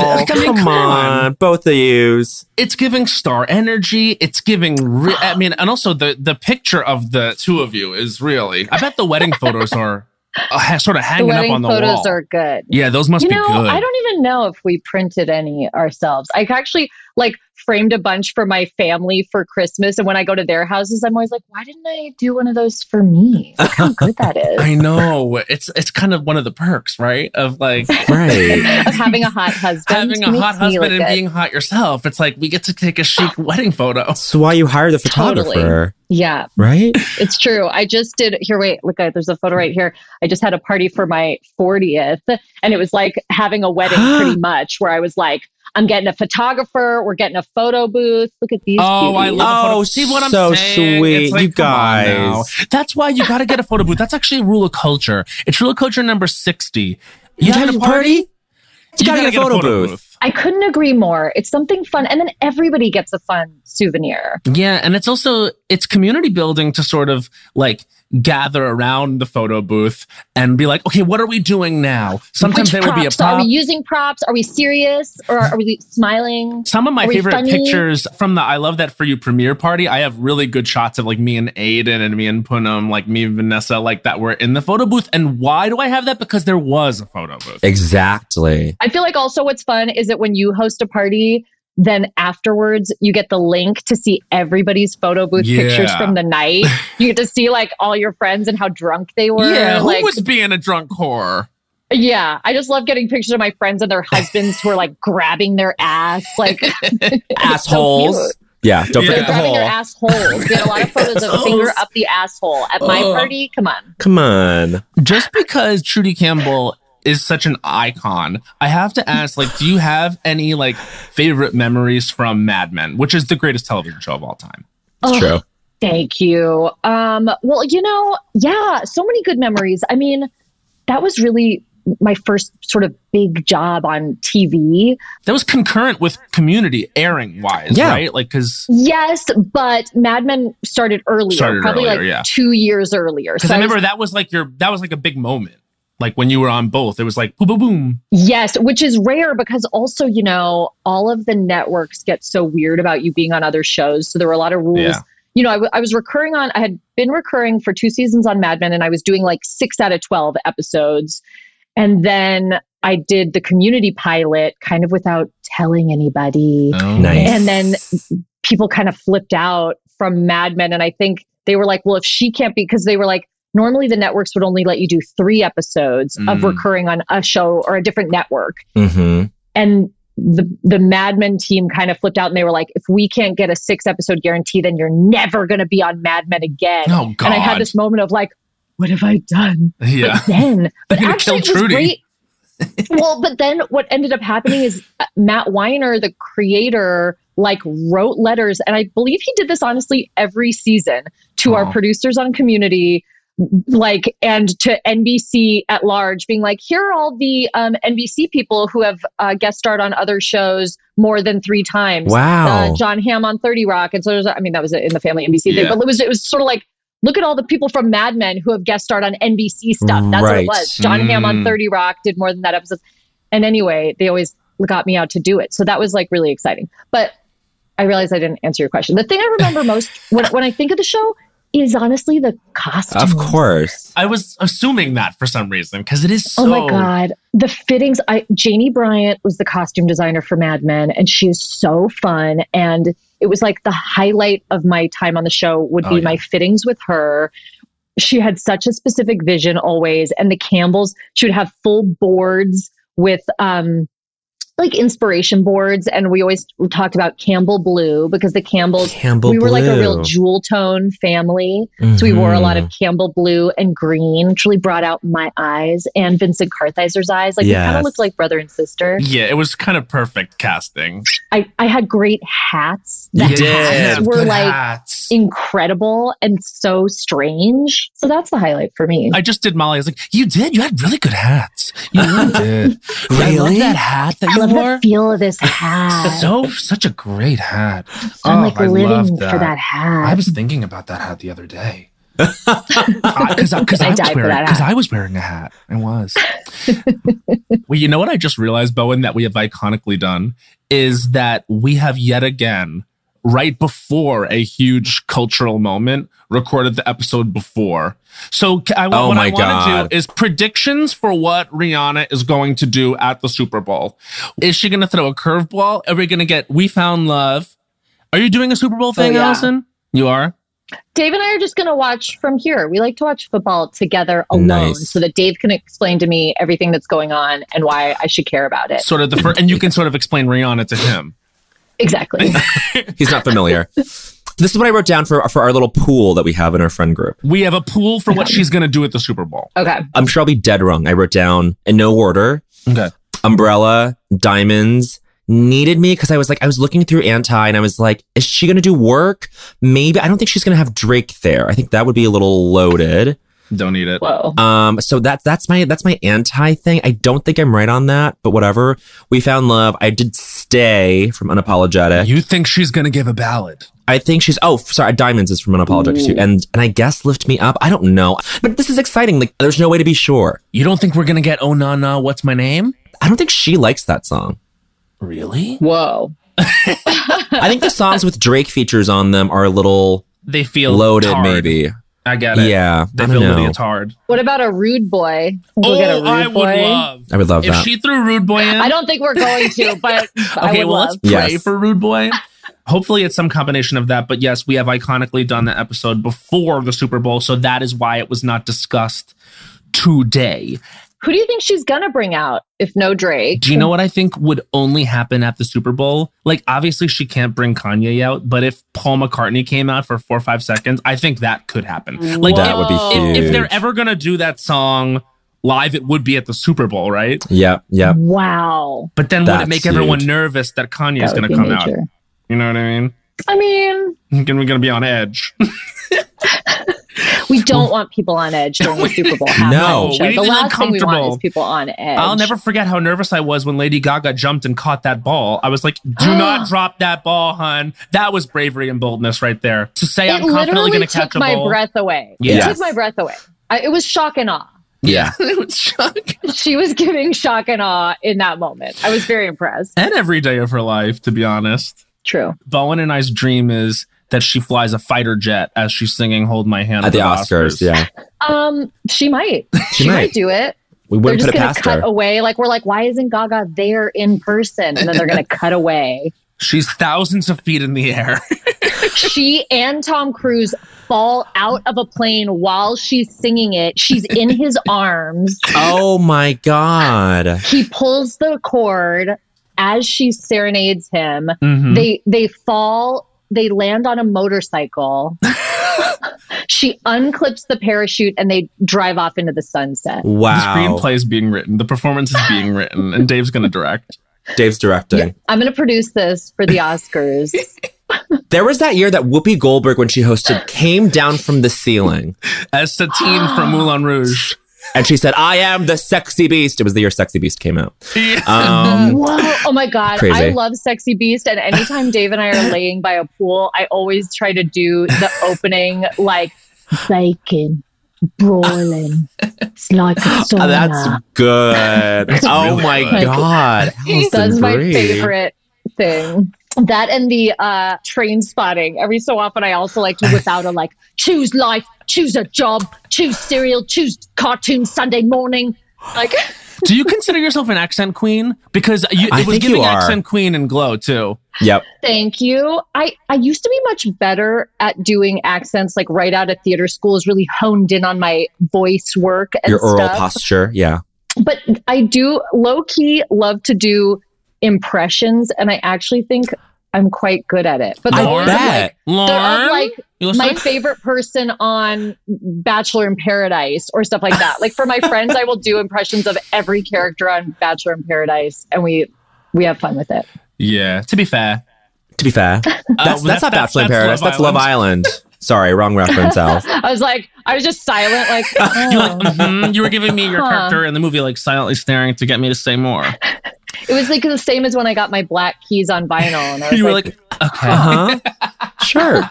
I come, come on. on. both of yous. it's giving star energy. It's giving. Re- I mean, and also the the picture of the two of you is really. I bet the wedding photos are uh, sort of hanging up on the photos wall. are good. yeah, those must you be know, good. I don't even know if we printed any ourselves. I actually like framed a bunch for my family for Christmas, and when I go to their houses, I'm always like, "Why didn't I do one of those for me?" Look how good that is. I know it's it's kind of one of the perks, right? Of like Right. of having a hot husband, having a hot husband and good. being hot yourself. It's like we get to take a chic wedding photo. That's why you hire the Totally. photographer, Yeah, right? it's true. I just did. Here, wait, look, at there's a photo right here. I just had a party for my 40th, and it was like having a wedding pretty much, where I was like, I'm getting a photographer, we're getting a photo booth. Look at these. Oh, I love a photo. Oh, See what I'm so saying? sweet. Like, You come on now. guys. That's why you got to get a photo booth. That's actually a rule of culture. It's rule of culture number 60. You, You having having a party? You gotta gotta get a photo booth. I couldn't agree more. It's something fun, and then everybody gets a fun souvenir. Yeah, and it's also it's community building to sort of like gather around the photo booth and be like, okay, what are we doing now? Sometimes Which there would be a props? Are we using props? Are we serious, or are we smiling? Some of my Are favorite pictures from the I Love That For You premiere party, I have really good shots of like me and Ayden and me and Punam, like me and Vanessa, like that were in the photo booth. And why do I have that? Because there was a photo booth. Exactly. I feel like also what's fun is that when you host a party, then afterwards you get the link to see everybody's photo booth Yeah. pictures from the night. you get to see like all your friends and how drunk they were. yeah, who like, was being a drunk whore? yeah, I just love getting pictures of my friends and their husbands who are like grabbing their ass, like Assholes. cute. yeah, don't Yeah. forget the grabbing hole. their assholes. We had a lot of photos of finger up the asshole at my Ugh. party. Come on. Come on. Just because Trudy Campbell is such an icon, I have to ask, like, do you have any like favorite memories from Mad Men, which is the greatest television show of all time? It's Ugh. true. Thank you. Um, well, you know, yeah, so many good memories. I mean, that was really my first sort of big job on TV. That was concurrent with Community airing wise, Yeah. right? Like, because Yes, but Mad Men started earlier, Started probably earlier, like yeah. two years earlier. because So I I was- remember that was like your that was like a big moment. Like when you were on both, it was like boom, boom, boom. Yes, which is rare because also, you know, all of the networks get so weird about you being on other shows. So there were a lot of rules. Yeah. You know, I, w- I was recurring on, I had been recurring for two seasons on Mad Men and I was doing like six out of 12 episodes. And then I did the community pilot kind of without telling anybody. Oh. Nice. And then people kind of flipped out from Mad Men. And I think they were like, well, if she can't be, because they were like, normally the networks would only let you do three episodes of Mm. recurring on a show or a different network. Mm-hmm. And the the Mad Men team kind of flipped out and they were like, if we can't get a six episode guarantee, then you're never going to be on Mad Men again. Oh God. And I had this moment of like, what have I done? yeah. But then, but actually, kill it was Trudy. great. well, but then what ended up happening is uh, Matt Weiner, the creator, like wrote letters, and I believe he did this honestly every season to our Oh. producers on Community, like and to NBC at large, being like, here are all the um, NBC people who have uh, guest starred on other shows more than three times. Wow. Uh, Jon Hamm on Thirty Rock, and so there's, I mean, that was in the family NBC thing, but it was it was sort of like. Look at all the people from Mad Men who have guest starred on NBC stuff. That's what it was. Jon Hamm on Mm. 30 Rock did more than that episode. And anyway, they always got me out to do it. So that was like really exciting. But I realized I didn't answer your question. The thing I remember most when, when I think of the show is honestly the costume. Of course. I was assuming that for some reason because it is so. Oh my god, the fittings! I Janie Bryant was the costume designer for Mad Men, and she is so fun. And it was like the highlight of my time on the show would Oh, be yeah. my fittings with her. She had such a specific vision always, and the Campbells. She would have full boards with um like inspiration boards, and we always talked about Campbell Blue because the Campbells Campbell we were like a real jewel tone family. So we wore a lot of mm-hmm. Campbell blue and green, which really brought out my eyes and Vincent Kartheiser's eyes. Like we kind of looked like brother and sister. Yeah, it was kind of perfect casting. I, I had great hats. The You did. hats were Good like hats. incredible and so strange. So that's the highlight for me. I just did Molly. I was like, you did. You had really good hats. You really did. I love Really? that hat that I you love wore. the feel of this hat. So such a great hat. I'm Oh, like I living loved for that hat. I was thinking about that hat the other day. Because I, 'cause I I, was wearing because. I was wearing a hat. I was. well, you know what I just realized, Bowen, that we have iconically done is that we have yet again, right before a huge cultural moment, recorded the episode before. So c- I, Oh what my I want to do is predictions for what Rihanna is going to do at the Super Bowl. Is she going to throw a curveball? Are we going to get "We Found Love"? Are you doing a Super Bowl oh, thing, yeah. Alison? You are. Dave and I are just going to watch from here. We like to watch football together alone Nice. so that Dave can explain to me everything that's going on and why I should care about it. Sort of the first, and you can sort of explain Rihanna to him. Exactly. He's not familiar. this is what I wrote down for for our little pool that we have in our friend group. We have a pool for what she's going to do at the Super Bowl. okay. I'm sure I'll be dead wrong. I wrote down in no order: Okay. umbrella, diamonds. Needed me because I was like, I was looking through anti and I was like, is she going to do work? Maybe. I don't think she's going to have Drake there. I think that would be a little loaded. Don't eat it. Whoa. Um, so that's that's my that's my anti thing. I don't think I'm right on that, but whatever. We found love. I did stay from unapologetic. You think she's going to give a ballad? I think she's oh sorry, diamonds is from unapologetic too, and and I guess lift me up. I don't know, but this is exciting. Like there's no way to be sure. You don't think we're going to get Oh Na Na, What's My Name? I don't think she likes that song. Really? Whoa. I think the songs with Drake features on them are a little They feel loaded, tarred. maybe. I get it. Yeah, They I don't feel know. Lydia Tár. What about a rude boy? We'll oh, get a Oh, rude I would boy. love. I would love if that. she threw Rude Boy in. I don't think we're going to, but I okay, would well, love. let's pray Yes. for Rude Boy. Hopefully, it's some combination of that. But yes, we have iconically done the episode before the Super Bowl, so that is why it was not discussed today. Who do you think she's gonna bring out if no Drake? Do you know what I think would only happen at the Super Bowl? Like, obviously, she can't bring Kanye out, but if Paul McCartney came out for four or five seconds, I think that could happen. Like, That if, would be if, if they're ever gonna do that song live, it would be at the Super Bowl, right? Yeah, yeah. Wow. But then would it make everyone huge. nervous that Kanye is gonna be come out? You know what I mean? I mean, We're gonna be on edge. we don't want people on edge during the Super Bowl. No, we need the to be last thing we want is people on edge. I'll never forget how nervous I was when Lady Gaga jumped and caught that ball. I was like, "Do not drop that ball, hun." That was bravery and boldness right there. To say It I'm confidently literally going to took catch a my breath away. Yes. It took my breath away. I, it was shock and awe. Yeah. it was shocking. She was giving shock and awe in that moment. I was very impressed. And every day of her life, to be honest. True. Bowen and I's dream is that she flies a fighter jet as she's singing "Hold My Hand" At the for Oscars, yeah. Um, she might. She She, might. might. do it. We They're wouldn't just put it gonna past cut her. away. Like we're like, why isn't Gaga there in person? And then they're gonna cut away. She's thousands of feet in the air. She and Tom Cruise fall out of a plane while she's singing it. She's in his arms. Oh my god. He pulls the cord as she serenades him. Mhm. They they fall. They land on a motorcycle. she unclips the parachute and they drive off into the sunset. Wow. The Wow. screenplay is being written. The performance is being written, and Dave's going to direct. Dave's directing. I'm going to produce this for the Oscars. There was that year that Whoopi Goldberg, when she hosted, came down from the ceiling As Satine from Moulin Rouge. And she said, I am the sexy beast. It was the year Sexy Beast came out. Um, Whoa. Oh my God. Crazy. I love Sexy Beast. And anytime Dave and I are laying by a pool, I always try to do the opening like bacon, broiling. It's like a sauna. oh, that's good. oh really my good. God. That's Alison my favorite thing. That and the uh, Trainspotting. Every so often, I also like to whip out a like, choose life, choose a job, choose cereal, choose cartoon Sunday morning. Like, Do you consider yourself an accent queen? Because you, I it was think giving you are. accent queen and glow too. Yep. thank you. I, I used to be much better at doing accents, like right out of theater school, is really honed in on my voice work and Your oral stuff. posture. Yeah. but I do low key love to do impressions, and I actually think I'm quite good at it. But I they're always like, they're Lauren, like my listening? favorite person on Bachelor in Paradise or stuff like that. Like for my friends, I will do impressions of every character on Bachelor in Paradise, and we we have fun with it. Yeah. To be fair, To be fair, that's, Uh, that's, that's- not that's- Bachelor in Paradise. Love That's Love Island. Sorry, wrong reference, Al. I was like, I was just silent, like, you oh. like mhm, you were giving me your Huh. character in the movie like silently staring to get me to say more. it was like the same as when I got my black keys on vinyl, and I was You were like, like, okay. Uh huh. Sure.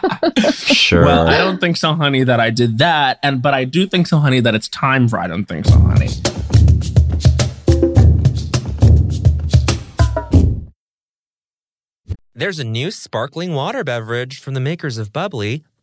Sure. Well, I don't think so, honey, that I did that. And but I do think so, honey, that it's time for I don't think so, honey. There's a new sparkling water beverage from the makers of Bubly,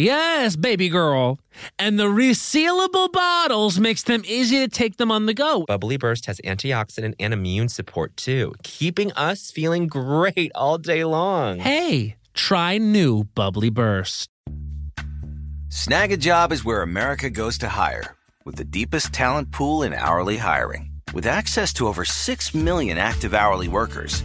Yes, baby girl. And the resealable bottles makes them easy to take them on the go. Bubly Burst has antioxidant and immune support too, keeping us feeling great all day long. Hey, try new Bubly Burst. Snagajob is where America goes to hire, with the deepest talent pool in hourly hiring. With access to over 6 million active hourly workers,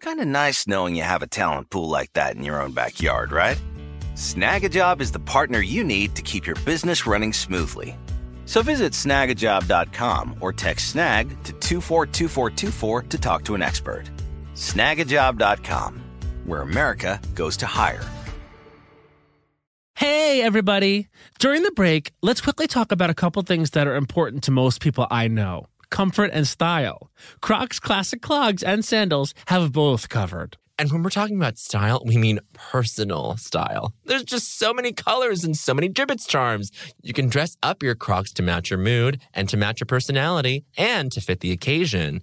Kind of nice knowing you have a talent pool like that in your own backyard, right? Snagajob is the partner you need to keep your business running smoothly. So visit snagajob.com or text snag to 242424 to talk to an expert. Snagajob.com, where America goes to hire. Hey, everybody. During the break, let's quickly talk about a couple things that are important to most people I know comfort and style. Crocs classic clogs and sandals have both covered. And when we're talking about style, we mean personal style. There's just so many colors and so many Jibbitz charms. You can dress up your Crocs to match your mood and to match your personality and to fit the occasion.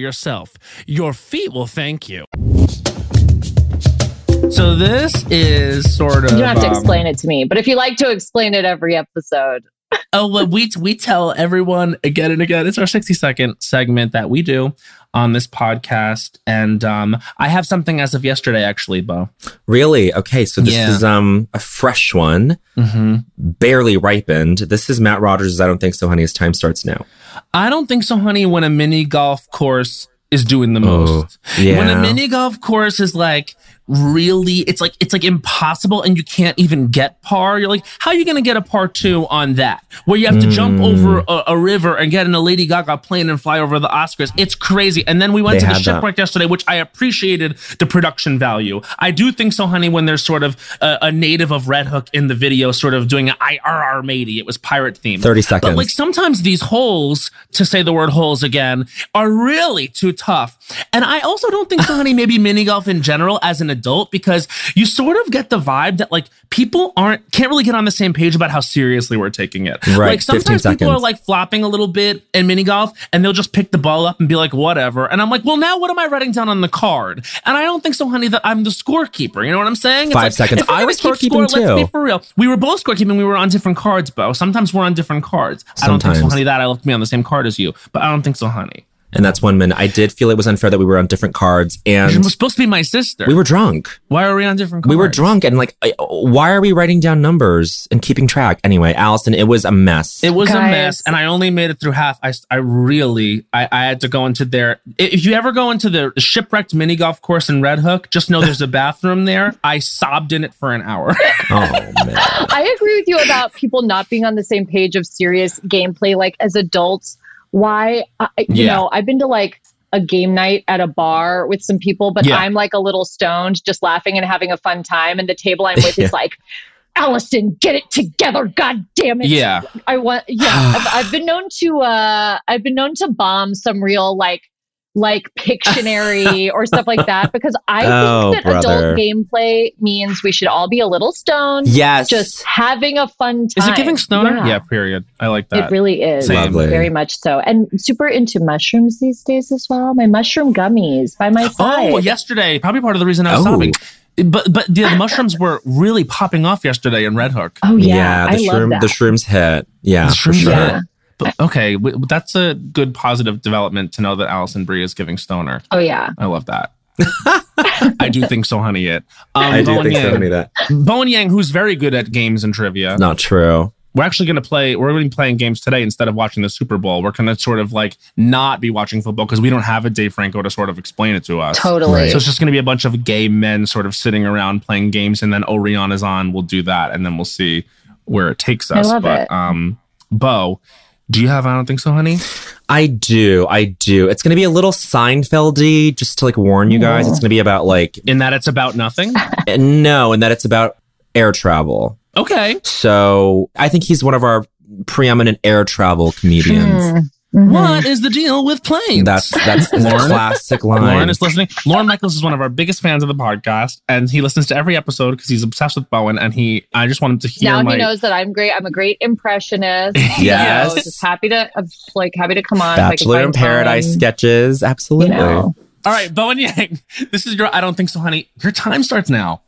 yourself. Your feet will thank you. So this is sort of you don't have to um, explain it to me, but if you like to explain it every episode, Oh, well, we we tell everyone again and again. It's our sixty second segment that we do on this podcast, and um, I have something as of yesterday, actually, Bo. Really? Okay, so this Yeah. is um a fresh one, Mm-hmm. barely ripened. This is Matt Rogers. I don't think so, honey. His time starts now. I don't think so, honey. When a mini golf course is doing the Oh, most, yeah. when a mini golf course is like really it's like it's like impossible and you can't even get par. You're like, how are you gonna get a par two on that? Where you have to jump Mm. over a, a river and get in a Lady Gaga plane and fly over the Oscars. It's crazy. And then we went They to the had that. shipwreck yesterday, which I appreciated the production value. I do think so, honey, when there's sort of a, a native of Red Hook in the video, sort of doing an IRR matey. It was pirate themed. 30 seconds But like sometimes these holes, to say the word holes again, are really too tough. And I also don't think so, honey, maybe mini golf in general as an adult, because you sort of get the vibe that like people aren't can't really get on the same page about how seriously we're taking it. Right, Like sometimes people are like flopping a little bit in mini golf and they'll just pick the ball up and be like, whatever. And I'm like, well, now what am I writing down on the card? And I don't think so, honey, that I'm the scorekeeper. You know what I'm saying? It's Five like, seconds. I was keep scorekeeping score, Let's be for real. We were both scorekeeping. We were on different cards, Bo. Sometimes we're on different cards. I don't think so, Sometimes. honey, that I left me on the same card as you, but I don't think so, honey. And that's one minute. I did feel it was unfair that we were on different cards You're and supposed to be my sister. we were drunk. Why are we on different cards? We were drunk and like, why are we writing down numbers and keeping track? Anyway, Alison, it was a mess. It was a mess, and I only made it through half. I, I really, I, I had to go into there. If you ever go into the shipwrecked mini golf course in Red Hook, just know there's a bathroom there. I sobbed in it for an hour. oh man. I agree with you about people not being on the same page of serious gameplay. Like as adults, why? I you Yeah. know, I've been to like a game night at a bar with some people, but Yeah. I'm like a little stoned, just laughing and having a fun time. And the table I'm with Yeah. is like, Alison, get it together. God damn it. yeah, I want, yeah, I've, I've been known to, uh, I've been known to bomb some real like, like Pictionary or stuff like that because I Oh, think that brother. adult gameplay means we should all be a little stoned Yes. just having a fun time. is it giving stoner? Yeah, Yeah, period. I like that. it really is. Same. Lovely. Very much so. And super into mushrooms these days as well. My mushroom gummies by my oh, side. Oh, yesterday, probably part of the reason I was Oh. sobbing. But but the, the mushrooms were really popping off yesterday in Red Hook. Oh, yeah. the I shroom, love that. the shrooms hit. Yeah, The for shrooms sure. hit. But, okay, that's a good positive development to know that Alison Brie is giving stoner. oh, yeah. I love that. I do think so, honey. It. Um, I do Bowen think so, honey. That Bowen Yang, who's very good at games and trivia. not true. We're actually going to play. We're going to be playing games today instead of watching the Super Bowl. We're going to sort of like not be watching football because we don't have a Dave Franco to sort of explain it to us. Totally. So it's just going to be a bunch of gay men sort of sitting around playing games, and then Orion is on. We'll do that, and then we'll see where it takes us. I love but it. um, Bo, do you have? I don't think so, honey. I do. I do. It's going to be a little Seinfeldy, just to like warn you guys. It's going to be about like In that it's about nothing. uh, no, and that it's about air travel. Okay. So I think he's one of our preeminent air travel comedians. Mm. Mhm. What is the deal with planes? That's that's a Lorne? classic line. Lorne is listening. Lorne Michaels is one of our biggest fans of the podcast, and he listens to every episode because he's obsessed with Bowen. And he, I just want him to hear Now my. he knows that I'm great. I'm a great impressionist. You Yes. know, just happy to, like happy to come on. if I Bachelor in Paradise time, sketches. You Absolutely. know. All right, Bowen Yang, this is your. I don't think so, honey. Your time starts now.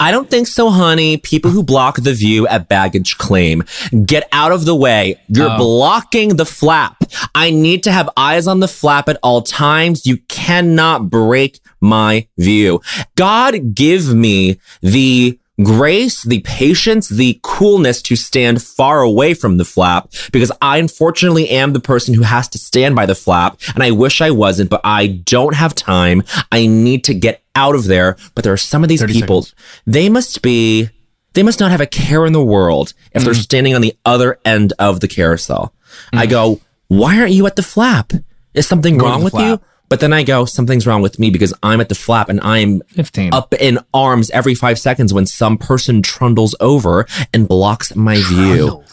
I don't think so, honey. People who block the view at baggage claim, get out of the way. You're Oh. blocking the flap. I need to have eyes on the flap at all times. You cannot break my view. God give me the grace, the patience, the coolness to stand far away from the flap because I unfortunately am the person who has to stand by the flap and I wish I wasn't, but I don't have time. I need to get out of there. But there are some of these 30 people, seconds. they must be, they must not have a care in the world if Mm. they're standing on the other end of the carousel. I go, why aren't you at the flap? Is something Go wrong with flap. you? But then I go, something's wrong with me because I'm at the flap and I'm 15. up in arms every five seconds when some person trundles over and blocks my view.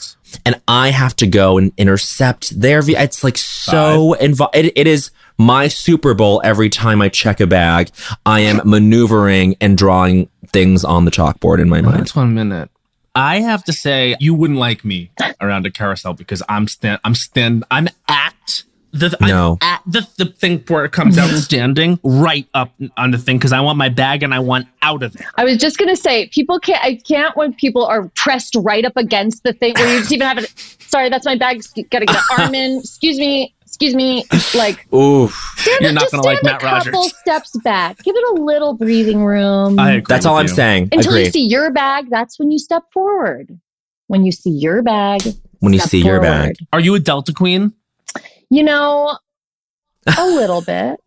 And I have to go and intercept their view. It's like so invo- it, it is my Super Bowl every time I check a bag. I am maneuvering and drawing things on the chalkboard in my mind. That's one minute. I have to say, you wouldn't like me around a carousel because I'm stand. I'm stand. I'm at the. No. I'm at the the thing where it comes out standing right up on the thing because I want my bag and I want out of there. I was just gonna say, people can't. I can't when people are pressed right up against the thing where you just even have it. Sorry, that's my bag. Gotta get an arm in. Excuse me. Excuse me. Like Oof. stand You're not gonna like stand Matt a couple steps back. Give it a little breathing room. I agree That's all with I'm saying. Until Agree. you see your bag, that's when you step forward. When you see your bag, when you step see your bag. Are you a Delta Queen? You know, a little bit.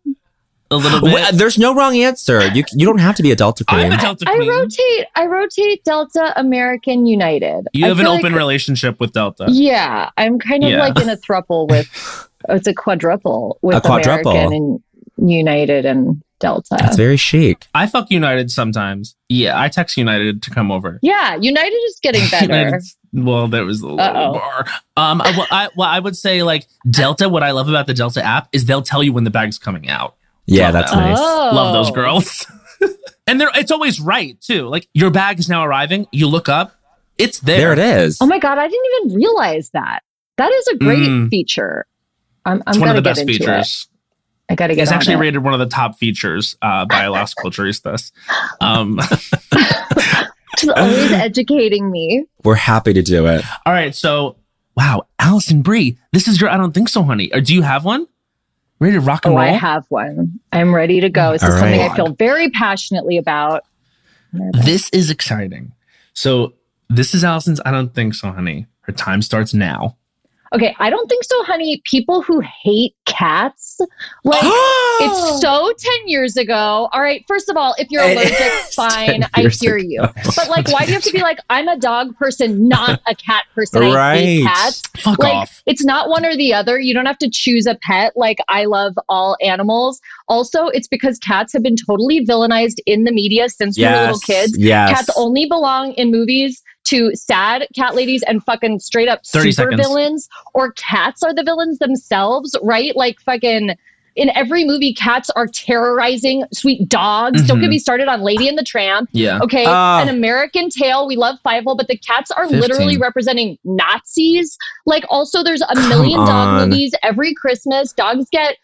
a little bit. Well, uh, there's no wrong answer. You you don't have to be a Delta I'm queen. a Delta I queen. rotate. I rotate Delta, American, United. you have an open like- relationship with Delta. Yeah, I'm kind of Yeah. like in a thruple with. oh, it's a quadruple with A quadruple. American and United and Delta. That's very chic. I fuck United sometimes. Yeah, I text United to come over. yeah, United is getting better. United's- well, there was a little Uh-oh. bar. Um, I, well, I, well, I would say like Delta. What I love about the Delta app is they'll tell you when the bag's coming out. Yeah, Love that's that. nice. Oh. Love those girls. and they're it's always right too. Like your bag is now arriving. You look up, it's there. There it is. Oh my god, I didn't even realize that. That is a great Mm. feature. I'm, I'm It's one gonna of the get best features. it. I gotta get It's on actually it. rated one of the top features uh, by Las Culturistas. Um, She's always educating me. We're happy to do it. all right, so wow, Alison Brie, this is your I don't think so, honey. Or do you have one? Ready to rock and Oh, roll? I have one. I'm ready to go. This All is something. I feel very passionately about. This is exciting. So this is Alison's I don't think so, honey. Her time starts now. Okay, I don't think so, honey. People who hate cats, like it's so 10 years ago. All right, first of all, if you're allergic, fine, I hear ago. you. But like, why do you have to be like, I'm a dog person, not a cat person? I hate Right. cats. Fuck like off. it's not one or the other you don't have to choose a pet like i love all animals also it's because cats have been totally villainized in the media since we were little kids Yes. cats only belong in movies to sad cat ladies and fucking straight up super seconds. villains or cats are the villains themselves right like fucking in every movie cats are terrorizing sweet dogs don't Mhm. get me started on lady and the tramp Yeah. Okay, Ah. an American Tail. We love Fievel, but the cats are 15. literally representing Nazis. Like, also, there's a million dog on. movies every Christmas. Dogs get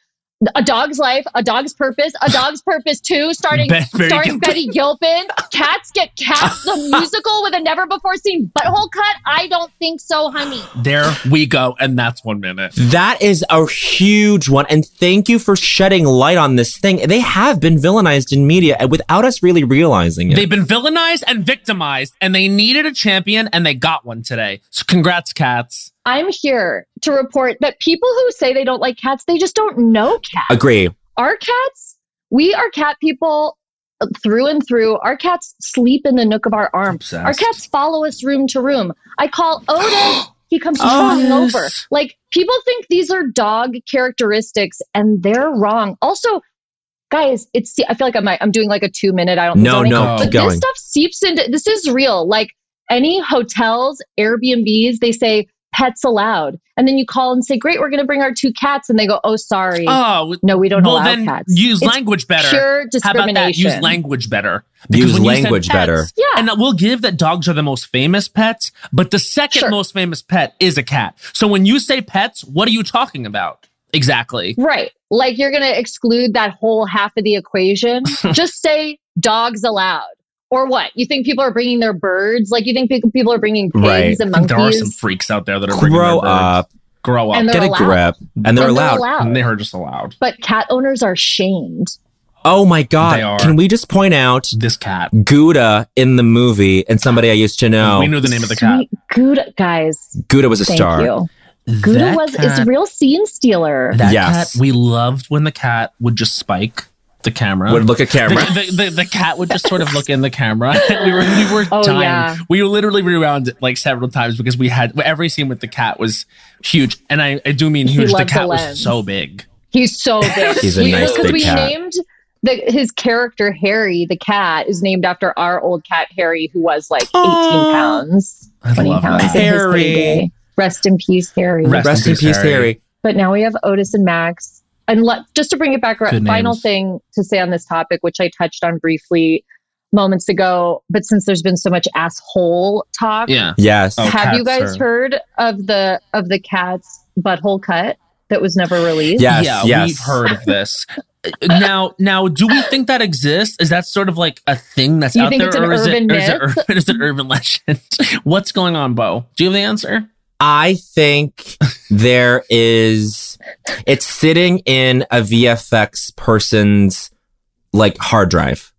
a dog's life, a dog's purpose, a dog's purpose too, starting Be- Betty starring Gilpin. Betty Gilpin. Cats get cats, the musical with a never before seen butthole cut. I don't think so, honey. There we go. And that's one minute. That is a huge one. And thank you for shedding light on this thing. They have been villainized in media uh, without us really realizing it. They've been villainized and victimized, and they needed a champion, and they got one today. So congrats, cats. I'm here to report that people who say they don't like cats, they just don't know cats. Agree. our cats, we are cat people through and through. Our cats sleep in the nook of our arm. Obsessed. Our cats follow us room to room. I call Otis. He comes Oh, yes. over. Like people think these are dog characteristics, and they're wrong. Also, guys, it's I feel like I'm I'm doing like a two minute. I don't No, no, Go. but going. this stuff seeps into. This is real. Like any hotels, Airbnbs, they say pets allowed, and then you call and say, "Great, we're going to bring our two cats," and they go, "Oh, sorry." Oh, no, we don't well, allow then cats. use It's language better. Pure How about that? discrimination. Use language better. Use when you said language pets- better. Yeah. And we'll give that dogs are the most famous pets, but the second Sure. most famous pet is a cat. So when you say pets, what are you talking about? Exactly. Right. Like you're going to exclude that whole half of the equation. Just say dogs allowed. Or what? You think people are bringing their birds? Like you think people people are bringing pigs Right. and I think there are some freaks out there that are bringing Grow their birds. up. Grow up. And Get they're a grip. And they're And they're allowed. allowed. And they are just allowed. But cat owners are shamed. Oh my They God. are. Can we just point out This cat. Gouda in the movie and somebody I used to know? We knew the name of the cat. Sweet Gouda, guys. Gouda was a Thank star. you. Gouda That was cat- is a real scene stealer. That Yes. cat, we loved when the cat would just spike the camera. Would look at camera. the, the, the cat would just sort of look in the camera. we were we were Oh, dying. yeah. We literally rewound it like several times because we had every scene with the cat was huge, and I, I do mean huge. The loved the cat was so big. He's so big. He's a We- nice because big we cat. named the, his character Harry, the cat, is named after our old cat Harry, who was like 18 pounds, I 20 love pounds that. Harry. Rest in peace, Harry. Rest- Rest in peace, Harry. But now we have Otis and Max. And let, just to bring it back, around, final thing to say on this topic, which I touched on briefly moments ago, but since there's been so much asshole talk, Yeah. Yes. Oh, have you guys are- heard of the of the cat's butthole cut that was never released? Yes, yeah, yes. we've heard of this. now, now, do we think that exists? Is that sort of like a thing that's You out think there, it's an or is it, urban or is it, myth? is it urban legend? What's going on, Bo? Do you have the answer? I think there is it's sitting in a VFX person's like hard drive.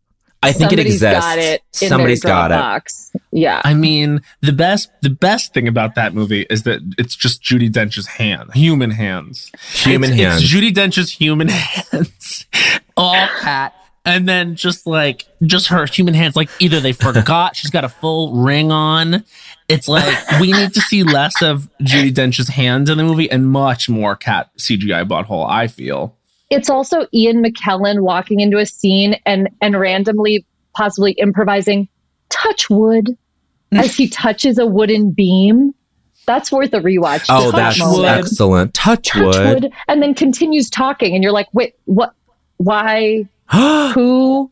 I think it Somebody's exists. got it in Somebody's their got it. Yeah. I mean, the best the best thing about that movie is that it's just Judi Dench's hand, human hands, Human it's, hands. It's Judi Dench's human hands, all cat. And then just like just her human hands, like either they forgot she's got a full ring on. It's like we need to see less of Judi Dench's hands in the movie and much more cat CGI butthole. I feel. It's also Ian McKellen walking into a scene and and randomly, possibly improvising touch wood as he touches a wooden beam. That's worth a rewatch. Oh, Just that that's moment. excellent. Touch, Touch wood. wood, and then continues talking, and you're like, wait, what? Why? Who?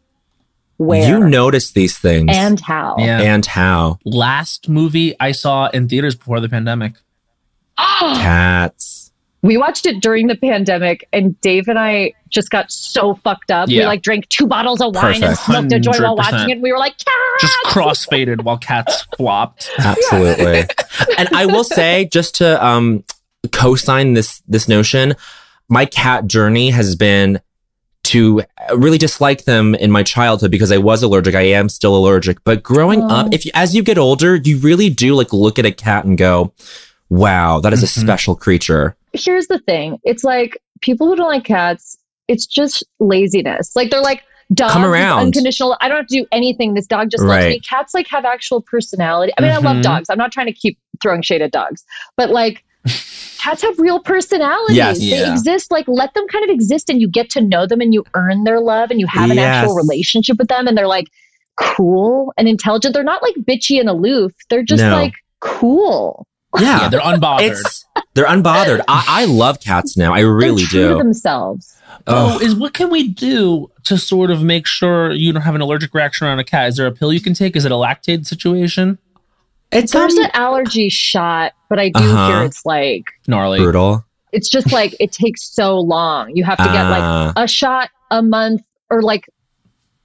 Where? You notice these things. and how? Yeah. and how. Last movie I saw in theaters before the pandemic. Cats. We watched it during the pandemic, and Dave and I just got so fucked up. We like drank two bottles of wine and Perfect. smoked a joint while watching it. We were like, "Cat!" Just cross-faded while cats flopped. Absolutely. and I will say, just to um co-sign this this notion, my cat journey has been to really dislike them in my childhood because I was allergic. I am still allergic. But growing Oh. up, if you, as you get older, you really do like look at a cat and go, "Wow, that is a Mhm. special creature." Here's the thing: it's like people who don't like cats. It's just laziness. Like they're like. Dogs Come around. unconditional. I don't have to do anything. This dog just loves me. Cats like have actual personality. I mean, I love Mhm. dogs. I'm not trying to keep throwing shade at dogs, but like cats have real personalities. Yes. They Yeah. exist. Like let them kind of exist and you get to know them and you earn their love and you have an actual relationship with them and they're like cool and intelligent. They're not like bitchy and aloof. They're just No. like cool. Yeah, Yeah, they're unbothered. it's they're unbothered. I, I love cats now. I really they're true do. themselves. Oh, Ugh. is what can we do to sort of make sure you don't have an allergic reaction on a cat? Is there a pill you can take? Is it a lactate situation? It's There's um, an allergy shot, but I do Uh-huh. hear it's like Gnarly. brutal. it's just like it takes so long. You have to get like Ah. a shot a month or like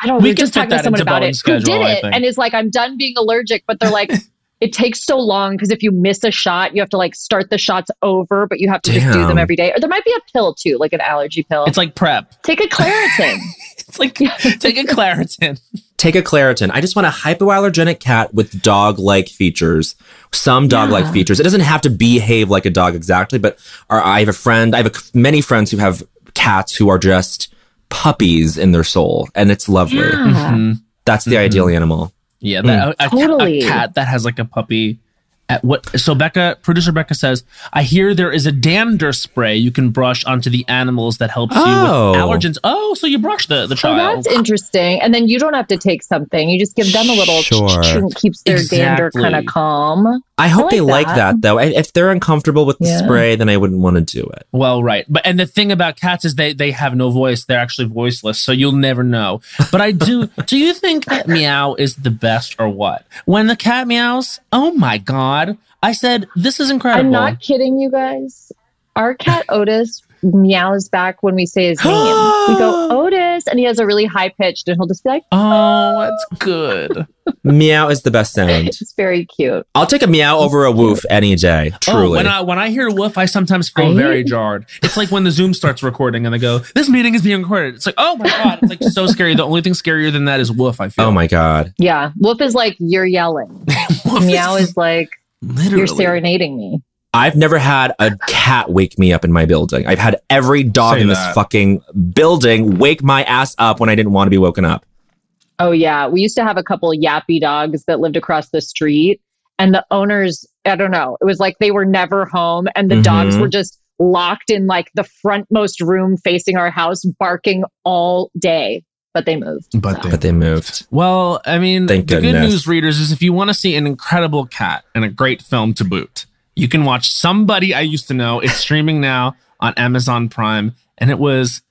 I don't know. We We can just fit talking to someone about it Bowen's who did it and is like, I'm done being allergic, but they're like, it takes so long because if you miss a shot, you have to like start the shots over, but you have to just do them every day. Or there might be a pill too, like an allergy pill. It's like prep. Take a Claritin. It's like take a Claritin. Take a Claritin. I just want a hypoallergenic cat with dog-like features. Some dog-like Yeah. features. It doesn't have to behave like a dog exactly, but or I have a friend. I have a, many friends who have cats who are just puppies in their soul, and it's lovely. Yeah. Mhm. That's the Mhm. ideal animal. Yeah, that, a, a Totally. a cat that has like a puppy. At what? So Becca, producer Becca says, I hear there is a dander spray you can brush onto the animals that helps Oh. you with oh. allergens. Oh, so you brush the the oh, So child. that's interesting. And then you don't have to take something. You just give them a little Sure. and keeps their dander kind of calm. I hope like they like that. that though. I- If they're uncomfortable with the Yeah. spray, then I wouldn't want to do it. Well, right. But and the thing about cats is they they have no voice. They're actually voiceless, so you'll never know. But I do do you think that meow is the best or what? When the cat meows, oh my god. I said, this is incredible. I'm not kidding you guys. Our cat Otis meows back when we say his name. we go Otis, and he has a really high pitched, and he'll just be like, Oh, oh. that's good. meow is the best sound. "It's very cute." I'll take a meow over a woof any day. Oh, Truly. when I when I hear woof, I sometimes feel Right? very jarred. It's like when the Zoom starts recording and they go, "This meeting is being recorded." It's like, oh my god, it's like so scary. The only thing scarier than that is woof. I feel. oh my god. Yeah, Woof is like you're yelling. Woof Meow is like literally. you're serenading me. I've never had a cat wake me up in my building. I've had every dog Say in this that. fucking building wake my ass up when I didn't want to be woken up. Oh yeah, we used to have a couple yappy dogs that lived across the street, and the owners, I don't know, it was like they were never home, and the dogs Mhm. were just locked in like the frontmost room facing our house, barking all day. But they moved. But so. But they moved. Well, I mean, Thank the good news, readers, is if you want to see an incredible cat and a great film to boot, you can watch Somebody I Used to Know. It's streaming now on Amazon Prime, and it was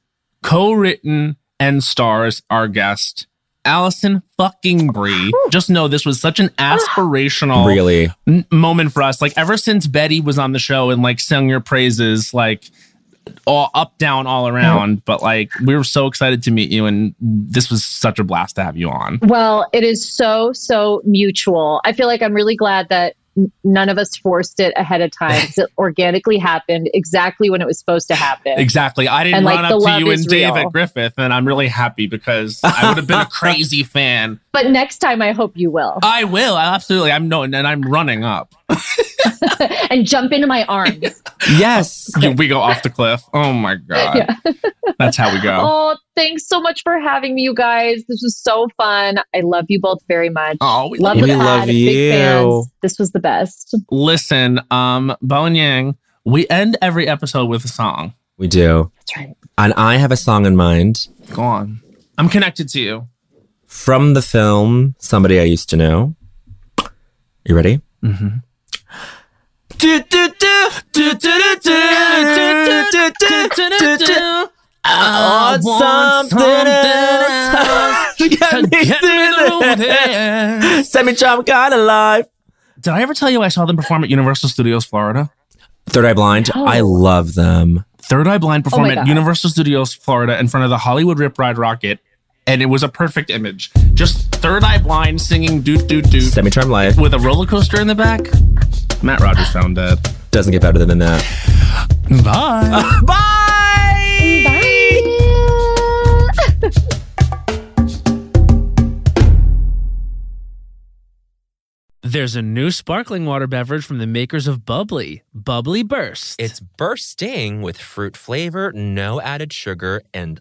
co-written and stars our guest Alison fucking Brie. Just know this was such an aspirational Really. n- moment for us. Like ever since Betty was on the show and like sung your praises, like all up, down, all around. But like we were so excited to meet you, and this was such a blast to have you on. Well, it is so, so mutual. I feel like I'm really glad that none of us forced it ahead of time. It organically happened exactly when it was supposed to happen. Exactly. I didn't And, run the up to you and Dave real. at Griffith, and I'm really happy because I would have been a crazy fan. But next time, I hope you will. I will. Absolutely. I'm no, and I'm running up. and jump into my arms. Yes. we go off the cliff. Oh my god. Yeah. That's how we go. Oh, thanks so much for having me, you guys. This was so fun. I love you both very much. Oh, we love love the you. pod. We love Big you. fans. This was the best. Listen, um, Bowen Yang, we end every episode with a song. We do. That's right. And I have a song in mind Go on. I'm connected to you. from the film Somebody I Used to Know. You ready? Mm-hmm. I want something else. Send me some kind of life. Did I ever tell you I saw them perform at Universal Studios Florida? Third Eye Blind. Oh. I love them. Third Eye Blind Oh performed my at Universal Studios Florida in front of the Hollywood Rip Ride Rocket, and it was a perfect image. Just Third Eye Blind singing "Doot Doot Doot" Semi-Charmed Life with a roller coaster in the back. Matt Rogers found that. doesn't get better than that. Bye. Uh, bye. Bye. There's a new sparkling water beverage from the makers of Bubly, Bubly Burst. It's bursting with fruit flavor, no added sugar, and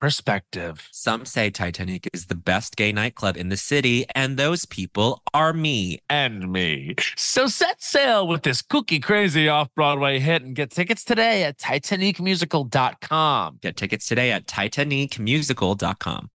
perspective. Some say Titanique is the best gay nightclub in the city, and those people are me. And me. So set sail with this cookie crazy off Broadway hit and get tickets today at TitaniqueMusical.com. Get tickets today at titaniquemusical.com.